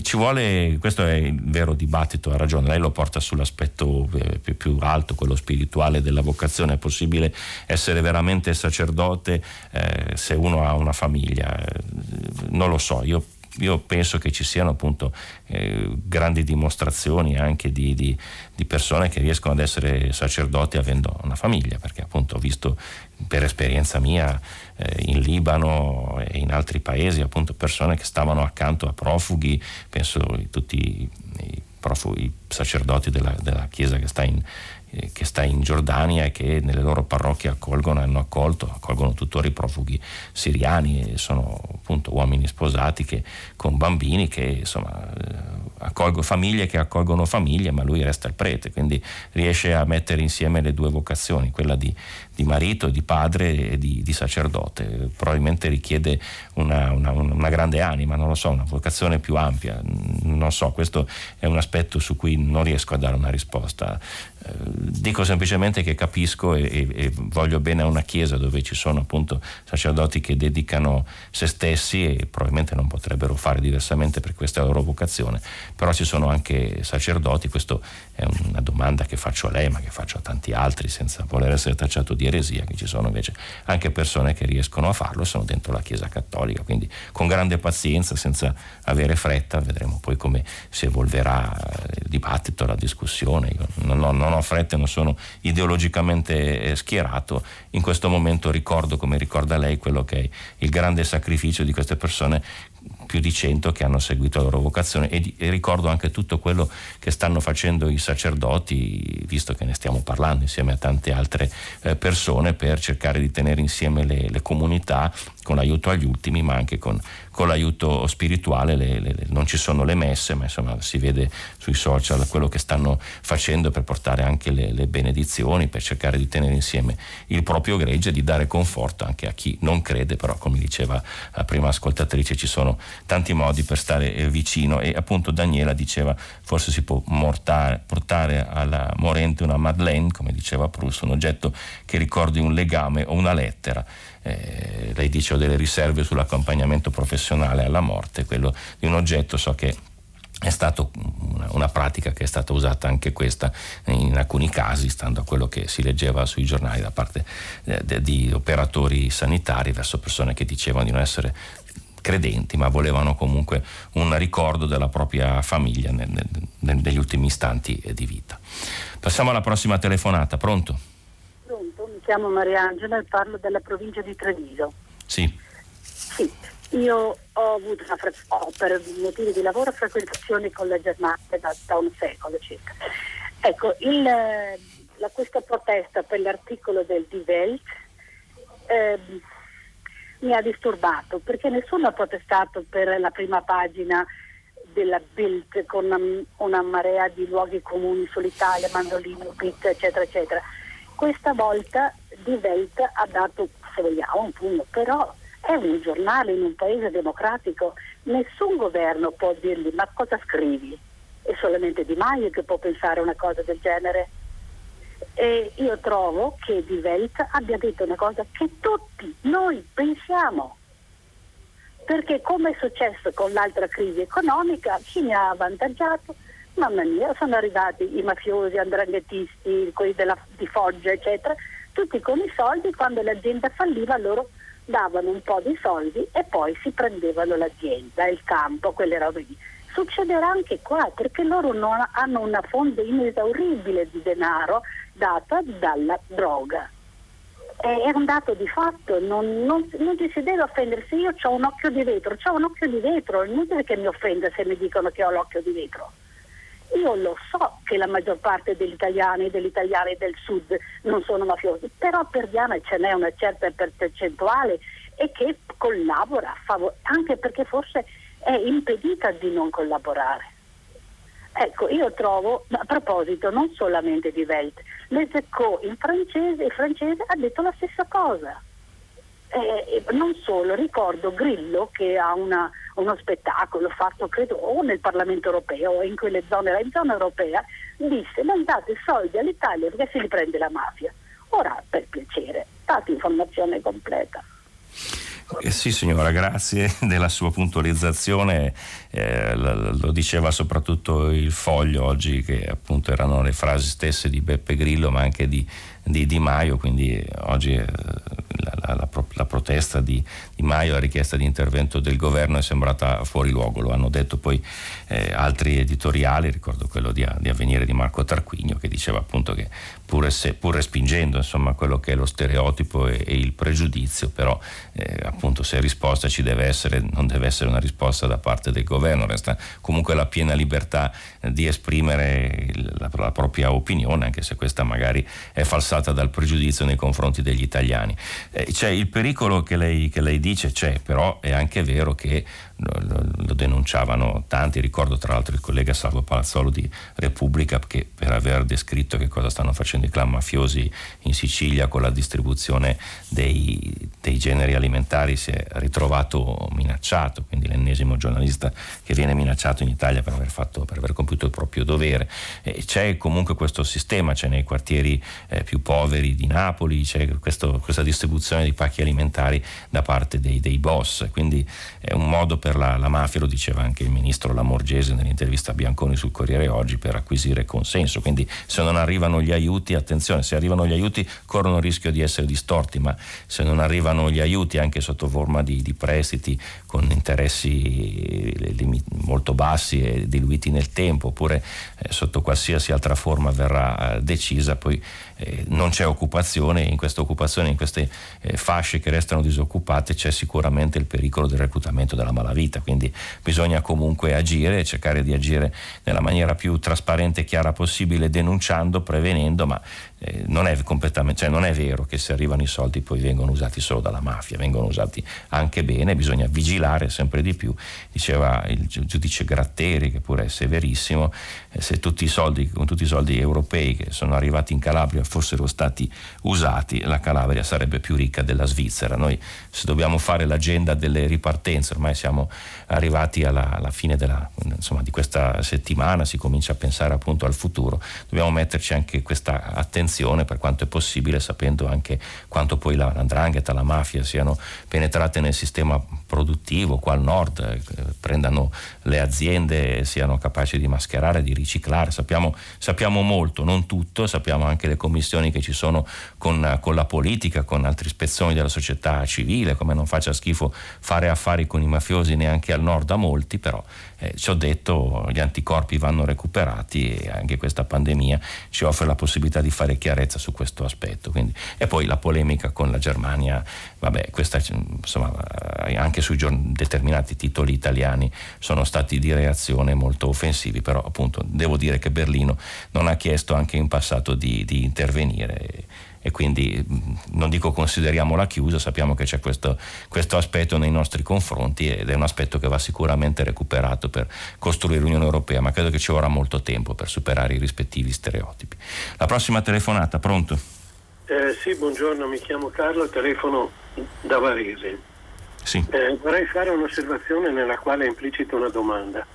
Ci vuole, questo è il vero dibattito, ha ragione, lei lo porta sull'aspetto eh, più, più, alto, quello spirituale della vocazione, è possibile essere veramente sacerdote eh, se uno ha una famiglia, non lo so, io io penso che ci siano appunto eh, grandi dimostrazioni anche di, di, di, persone che riescono ad essere sacerdoti avendo una famiglia, perché appunto ho visto per esperienza mia eh, in Libano e in altri paesi appunto persone che stavano accanto a profughi, penso tutti i, profughi, i sacerdoti della, della Chiesa che sta in, eh, che sta in Giordania e che nelle loro parrocchie accolgono, hanno accolto, accolgono tuttora i profughi siriani, sono appunto uomini sposati che, con bambini che insomma eh, accolgo, famiglie che accolgono famiglie, ma lui resta il prete, quindi riesce a mettere insieme le due vocazioni, quella di, di marito, di padre e di, di sacerdote. Probabilmente richiede una, una, una, grande anima, non lo so, una vocazione più ampia, non so, questo è un aspetto su cui non riesco a dare una risposta. Eh, dico semplicemente che capisco e, e, e, voglio bene a una chiesa dove ci sono appunto sacerdoti che dedicano se stessi e probabilmente non potrebbero fare diversamente per questa loro vocazione, però ci sono anche sacerdoti, questa è una domanda che faccio a lei ma che faccio a tanti altri senza voler essere tacciato di eresia, che ci sono invece anche persone che riescono a farlo e sono dentro la Chiesa Cattolica, quindi con grande pazienza, senza avere fretta, vedremo poi come si evolverà il dibattito, la discussione. Io non ho, non ho fretta non sono ideologicamente eh, schierato, in questo momento ricordo come ricorda lei quello che è il grande sacrificio di queste persone più di cento che hanno seguito la loro vocazione. E, e, ricordo anche tutto quello che stanno facendo i sacerdoti, visto che ne stiamo parlando insieme a tante altre eh, persone, per cercare di tenere insieme le, le comunità con l'aiuto agli ultimi, ma anche con, con l'aiuto spirituale. Le, le, non ci sono le messe, ma insomma si vede sui social quello che stanno facendo per portare anche le, le benedizioni, per cercare di tenere insieme il proprio gregge e di dare conforto anche a chi non crede, però come diceva la prima ascoltatrice ci sono tanti modi per stare eh, vicino e appunto Daniela diceva forse si può mortare, portare alla morente una Madeleine, come diceva Proust, un oggetto che ricordi un legame o una lettera eh, lei dice ho delle riserve sull'accompagnamento professionale alla morte, quello di un oggetto so che è stata una, una, pratica che è stata usata anche questa in alcuni casi, stando a quello che si leggeva sui giornali da parte eh, de, di operatori sanitari verso persone che dicevano di non essere credenti, ma volevano comunque un ricordo della propria famiglia nel, nel, negli ultimi istanti di vita. Passiamo alla prossima telefonata, pronto? Chiamo Mariangela e parlo della provincia di Treviso. Sì. Sì, io ho avuto una ho, per motivi di lavoro frequentazioni con le Germanie da, da un secolo circa. Ecco, il, la, questa protesta per l'articolo del Die Welt eh, mi ha disturbato perché nessuno ha protestato per la prima pagina della Bild con una, una marea di luoghi comuni sull'Italia, mandolini, pizza, eccetera, eccetera questa volta Die Welt ha dato, se vogliamo, un pugno, però è un giornale in un paese democratico, nessun governo può dirgli ma cosa scrivi? È solamente Di Maio che può pensare una cosa del genere. E io trovo che Die Welt abbia detto una cosa che tutti noi pensiamo. Perché come è successo con l'altra crisi economica, chi ne ha avvantaggiato? Mamma mia, sono arrivati i mafiosi, andranghetisti, quelli della, di Foggia, eccetera, tutti con i soldi, quando l'azienda falliva loro davano un po' di soldi e poi si prendevano l'azienda, il campo, quelle robe lì. Succederà anche qua perché loro non hanno una fonte inesauribile di denaro data dalla droga. È un dato di fatto, non, non, non ci si deve offendere. Se io ho un occhio di vetro, ho un occhio di vetro, è inutile che mi offenda se mi dicono che ho l'occhio di vetro. Io lo so che la maggior parte degli italiani e degli italiani del sud non sono mafiosi, però per Diana ce n'è una certa percentuale e che collabora, anche perché forse è impedita di non collaborare. Ecco, io trovo, a proposito non solamente di Welt, Les Eco in francese, il francese ha detto la stessa cosa. Eh, non solo, ricordo Grillo che ha una, uno spettacolo fatto credo o nel Parlamento europeo o in quelle zone, in zona europea, disse non date soldi all'Italia perché se li prende la mafia. Ora per piacere, date informazione completa. Eh sì signora, grazie della sua puntualizzazione, eh, lo diceva soprattutto il foglio oggi che appunto erano le frasi stesse di Beppe Grillo ma anche di, di, di Maio, quindi oggi eh, la, la, la, protesta di, di, Maio, la richiesta di intervento del governo è sembrata fuori luogo, lo hanno detto poi eh, altri editoriali, ricordo quello di, di Avvenire di Marco Tarquinio che diceva appunto che pur, se, pur respingendo insomma, quello che è lo stereotipo e, e il pregiudizio, però eh, appunto se risposta ci deve essere, non deve essere una risposta da parte del governo, resta comunque la piena libertà di esprimere la, la propria opinione, anche se questa magari è falsata dal pregiudizio nei confronti degli italiani. Eh, c'è il pericolo che lei, che lei dice, c'è, però è anche vero che lo, lo, denunciavano tanti, ricordo tra l'altro il collega Salvo Palazzolo di Repubblica che per aver descritto che cosa stanno facendo i clan mafiosi in Sicilia con la distribuzione dei, dei generi alimentari si è ritrovato minacciato, quindi l'ennesimo giornalista che viene minacciato in Italia per aver, fatto, per aver compiuto il proprio dovere. E c'è comunque questo sistema, c'è nei quartieri eh, più poveri di Napoli, c'è questo, questa distribuzione di pacchi alimentari da parte dei, dei boss, quindi è un modo per la, la, mafia, lo diceva anche il ministro Lamorgese nell'intervista a Bianconi sul Corriere oggi, per acquisire consenso. Quindi se non arrivano gli aiuti, attenzione, se arrivano gli aiuti corrono il rischio di essere distorti, ma se non arrivano gli aiuti anche sotto forma di, di prestiti con interessi molto bassi e diluiti nel tempo, oppure eh, sotto qualsiasi altra forma verrà eh, decisa, poi eh, non c'è occupazione e in questa occupazione, in queste eh, fasce che restano disoccupate c'è sicuramente il pericolo del reclutamento della malavita, quindi bisogna comunque agire cercare di agire nella maniera più trasparente e chiara possibile, denunciando, prevenendo, ma eh, non, è cioè non è vero che se arrivano i soldi poi vengono usati solo dalla mafia, vengono usati anche bene, bisogna vigilare sempre di più, diceva il giudice Gratteri che pure è severissimo, eh, se tutti i soldi, con tutti i soldi europei che sono arrivati in Calabria fossero stati usati, la Calabria sarebbe più ricca della Svizzera. Noi se dobbiamo fare l'agenda delle ripartenze, ormai siamo arrivati alla, alla fine della, insomma, di questa settimana, si comincia a pensare appunto al futuro, dobbiamo metterci anche questa attenzione per quanto è possibile, sapendo anche quanto poi la, l'andrangheta, la mafia siano penetrate nel sistema produttivo qua al nord, eh, prendano le aziende e siano capaci di mascherare, di riciclare. Sappiamo, sappiamo molto, non tutto, sappiamo anche le commissioni che ci sono con, con la politica, con altri spezzoni della società civile, come non faccia schifo fare affari con i mafiosi neanche al nord a molti, però eh, ci ho detto gli anticorpi vanno recuperati e anche questa pandemia ci offre la possibilità di fare chiarezza su questo aspetto. Quindi, e poi la polemica con la Germania, vabbè, questa, insomma, anche su determinati titoli italiani sono stati di reazione molto offensivi, però appunto devo dire che Berlino non ha chiesto anche in passato di, di intervenire e quindi non dico consideriamola chiusa, sappiamo che c'è questo, questo, aspetto nei nostri confronti ed è un aspetto che va sicuramente recuperato per costruire l'Unione Europea, ma credo che ci vorrà molto tempo per superare i rispettivi stereotipi. La prossima telefonata, pronto? Eh, sì, buongiorno, mi chiamo Carlo, telefono da Varese. Sì. Eh, vorrei fare un'osservazione nella quale è implicita una domanda.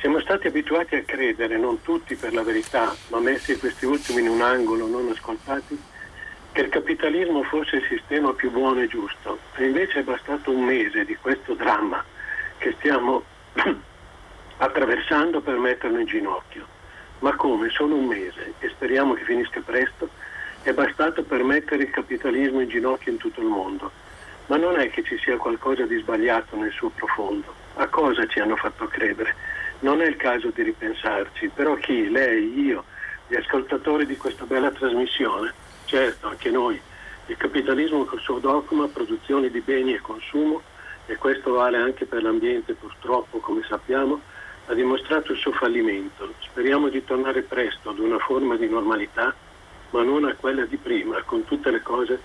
Siamo stati abituati a credere, non tutti per la verità, ma messi questi ultimi in un angolo, non ascoltati, il capitalismo fosse il sistema più buono e giusto. E invece è bastato un mese di questo dramma che stiamo attraversando per metterlo in ginocchio. Ma come? Solo un mese e speriamo che finisca presto. È bastato per mettere il capitalismo in ginocchio in tutto il mondo. ma non è che ci sia qualcosa di sbagliato nel suo profondo. A cosa ci hanno fatto credere? Non è il caso di ripensarci, però chi, lei, io, gli ascoltatori di questa bella trasmissione, certo anche noi, il capitalismo col suo dogma, produzione di beni e consumo, e questo vale anche per l'ambiente purtroppo, come sappiamo, ha dimostrato il suo fallimento. Speriamo di tornare presto ad una forma di normalità, ma non a quella di prima, con tutte le cose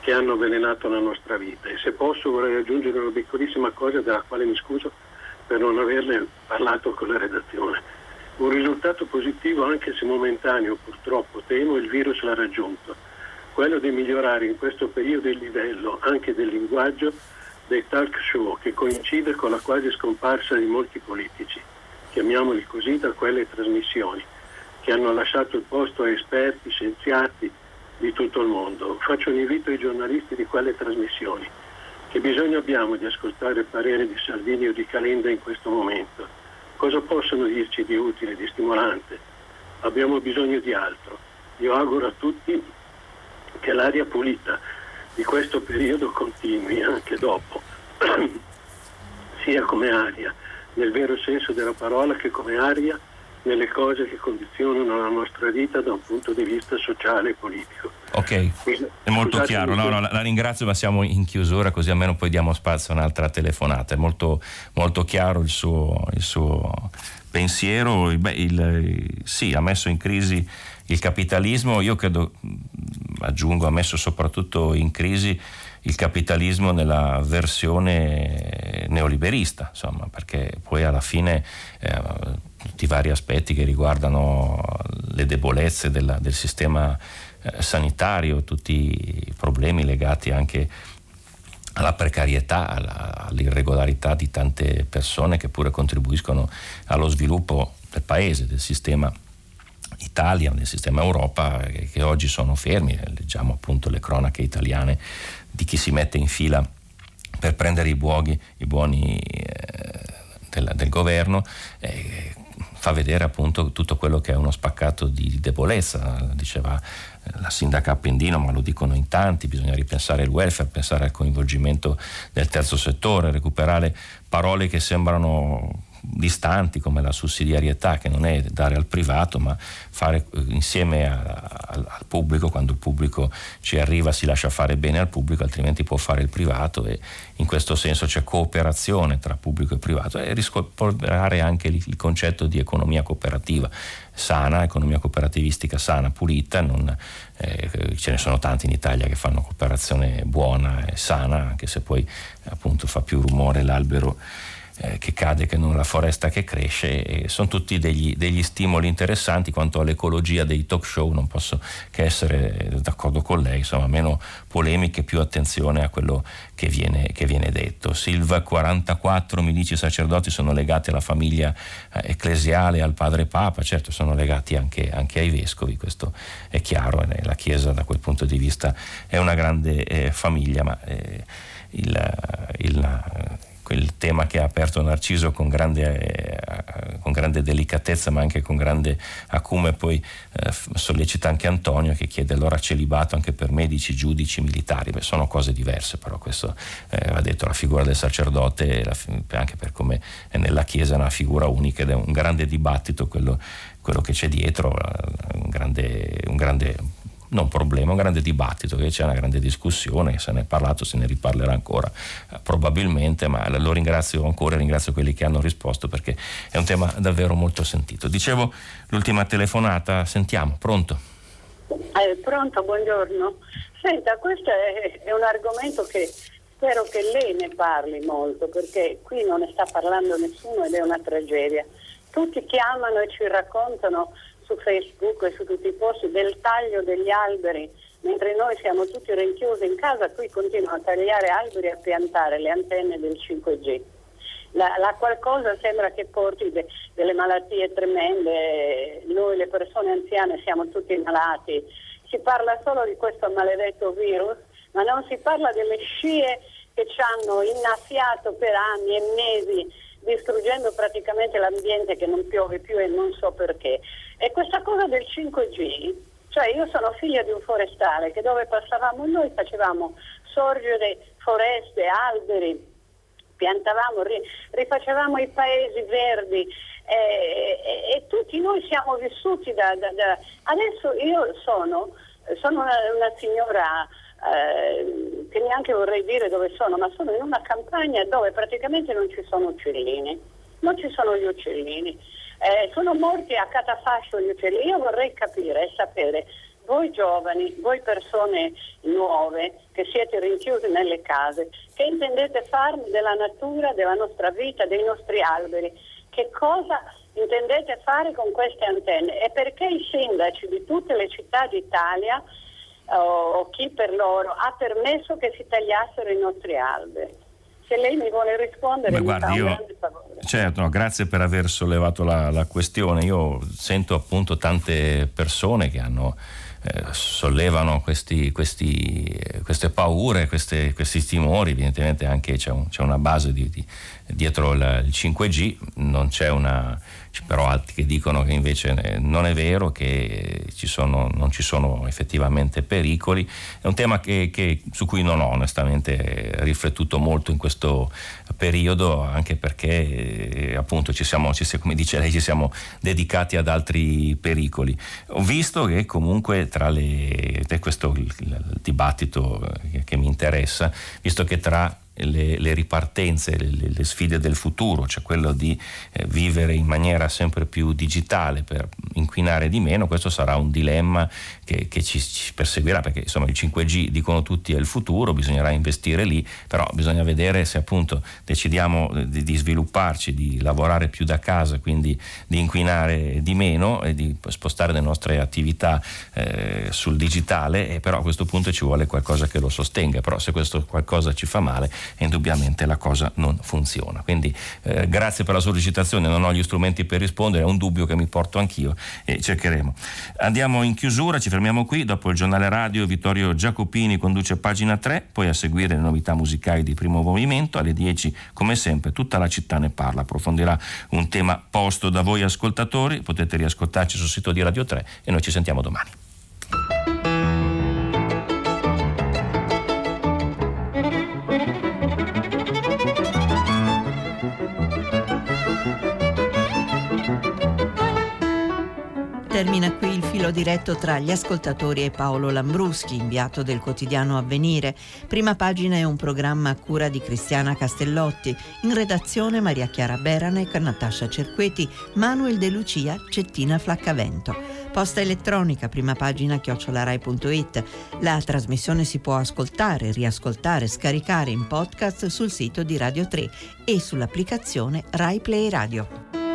che hanno avvelenato la nostra vita. E se posso vorrei aggiungere una piccolissima cosa della quale mi scuso per non averle parlato con la redazione. Un risultato positivo, anche se momentaneo, purtroppo temo, il virus l'ha raggiunto, quello di migliorare in questo periodo il livello anche del linguaggio dei talk show che coincide con la quasi scomparsa di molti politici chiamiamoli così, da quelle trasmissioni che hanno lasciato il posto a esperti, scienziati di tutto il mondo. Faccio un invito ai giornalisti di quelle trasmissioni. Che bisogno abbiamo di ascoltare il parere di Salvini o di Calenda in questo momento? Cosa possono dirci di utile, di stimolante? Abbiamo bisogno di altro. Io auguro a tutti che l'aria pulita di questo periodo continui anche dopo, sia come aria nel vero senso della parola che come aria nelle cose che condizionano la nostra vita da un punto di vista sociale e politico. Ok, è molto chiaro, no, no, la, la, ringrazio ma siamo in chiusura così almeno poi diamo spazio a un'altra telefonata, è molto, molto chiaro il suo, il suo pensiero, Beh, il, sì, ha messo in crisi il capitalismo, io credo, aggiungo, ha messo soprattutto in crisi il capitalismo nella versione neoliberista, insomma, perché poi alla fine eh, tutti i vari aspetti che riguardano le debolezze della, del sistema eh, sanitario, tutti i problemi legati anche alla precarietà, alla, all'irregolarità di tante persone che pure contribuiscono allo sviluppo del paese, del sistema Italia, del sistema Europa, che, che oggi sono fermi, leggiamo appunto le cronache italiane di chi si mette in fila per prendere i buoni, i buoni eh, del, del, governo. Eh, fa vedere appunto tutto quello che è uno spaccato di debolezza, diceva eh, la sindaca Appendino, ma lo dicono in tanti, bisogna ripensare il welfare, pensare al coinvolgimento del terzo settore, recuperare parole che sembrano distanti come la sussidiarietà che non è dare al privato ma fare eh, insieme a, a, al pubblico quando il pubblico ci arriva si lascia fare bene al pubblico altrimenti può fare il privato e in questo senso c'è cooperazione tra pubblico e privato e riscoprare anche il, il concetto di economia cooperativa sana, economia cooperativistica sana, pulita, non, eh, ce ne sono tanti in Italia che fanno cooperazione buona e sana anche se poi appunto fa più rumore l'albero eh, che cade che non la foresta che cresce sono tutti degli, degli, stimoli interessanti. Quanto all'ecologia dei talk show non posso che essere d'accordo con lei insomma meno polemiche più attenzione a quello che viene, che viene detto. Silva 44 milici sacerdoti sono legati alla famiglia eh, ecclesiale al padre papa. Certo sono legati anche, anche, ai vescovi questo è chiaro eh, la chiesa da quel punto di vista è una grande eh, famiglia ma eh, il, il quel tema che ha aperto Narciso con grande, eh, con grande delicatezza ma anche con grande acume poi eh, sollecita anche Antonio che chiede allora celibato anche per medici, giudici, militari? Beh, sono cose diverse però questo eh, va detto la figura del sacerdote anche per come è nella Chiesa è una figura unica ed è un grande dibattito quello, quello che c'è dietro un grande, un grande non problema, un grande dibattito, che c'è una grande discussione, se ne è parlato, se ne riparlerà ancora eh, probabilmente, ma lo ringrazio ancora, ringrazio quelli che hanno risposto perché è un tema davvero molto sentito. Dicevo l'ultima telefonata, sentiamo, pronto? Eh, pronto, buongiorno. Senta, questo è, è un argomento che spero che lei ne parli molto perché qui non ne sta parlando nessuno ed è una tragedia. Tutti chiamano e ci raccontano su Facebook e su tutti i posti del taglio degli alberi, mentre noi siamo tutti rinchiusi in casa, qui continuano a tagliare alberi e a piantare le antenne del 5G. La, la qualcosa sembra che porti de, delle malattie tremende, noi le persone anziane siamo tutti malati, si parla solo di questo maledetto virus, ma non si parla delle scie che ci hanno innaffiato per anni e mesi distruggendo praticamente l'ambiente che non piove più e non so perché. E questa cosa del 5G Cioè io sono figlia di un forestale che dove passavamo noi facevamo sorgere foreste, alberi, piantavamo, rifacevamo i paesi verdi eh, e, e, tutti noi siamo vissuti da, da, da... Adesso io sono, sono una, una signora eh, che neanche vorrei dire dove sono, ma sono in una campagna dove praticamente non ci sono uccellini, non ci sono gli uccellini. Eh, sono morti a catafascio gli uccellini. Io vorrei capire e sapere voi giovani, voi persone nuove che siete rinchiusi nelle case, che intendete farne della natura, della nostra vita, dei nostri alberi? Che cosa intendete fare con queste antenne? E perché i sindaci di tutte le città d'Italia o chi per loro ha permesso che si tagliassero i nostri alberi? Se lei mi vuole rispondere Beh, guardi, io, certo, no, grazie per aver sollevato la, la, questione. Io sento appunto tante persone che hanno eh, sollevano questi, questi, queste paure, queste, questi timori, evidentemente anche c'è, un, c'è una base di, di, dietro il, il 5G, non c'è una però altri che dicono che invece non è vero, che ci sono, non ci sono effettivamente pericoli. È un tema che, che, su cui non ho onestamente riflettuto molto in questo periodo, anche perché appunto ci siamo, ci, come dice lei, ci siamo dedicati ad altri pericoli. Ho visto che comunque tra le, questo il, il dibattito che, che mi interessa, visto che tra le, le ripartenze, le, le, sfide del futuro, cioè quello di eh, vivere in maniera sempre più digitale per inquinare di meno, questo sarà un dilemma che, che ci, ci, perseguirà perché insomma il 5G dicono tutti è il futuro, bisognerà investire lì, però bisogna vedere se appunto decidiamo eh, di, di svilupparci, di lavorare più da casa, quindi di inquinare di meno e di spostare le nostre attività eh, sul digitale, e però a questo punto ci vuole qualcosa che lo sostenga, però se questo qualcosa ci fa male e indubbiamente la cosa non funziona. Quindi eh, grazie per la sollecitazione, non ho gli strumenti per rispondere, è un dubbio che mi porto anch'io e cercheremo. Andiamo in chiusura, ci fermiamo qui, dopo il giornale radio Vittorio Giacopini conduce pagina 3, poi a seguire le novità musicali di primo movimento, alle 10 come sempre tutta la città ne parla, approfondirà un tema posto da voi ascoltatori, potete riascoltarci sul sito di Radio 3 e noi ci sentiamo domani. Filo diretto tra gli ascoltatori e Paolo Lambruschi, inviato del quotidiano Avvenire. Prima pagina è un programma a cura di Cristiana Castellotti. In redazione Maria Chiara Beranec, Natascia Cerqueti, Manuel De Lucia, Cettina Flaccavento. Posta elettronica, prima pagina chiocciolarai.it. La trasmissione si può ascoltare, riascoltare, scaricare in podcast sul sito di Radio 3 e sull'applicazione Rai Play Radio.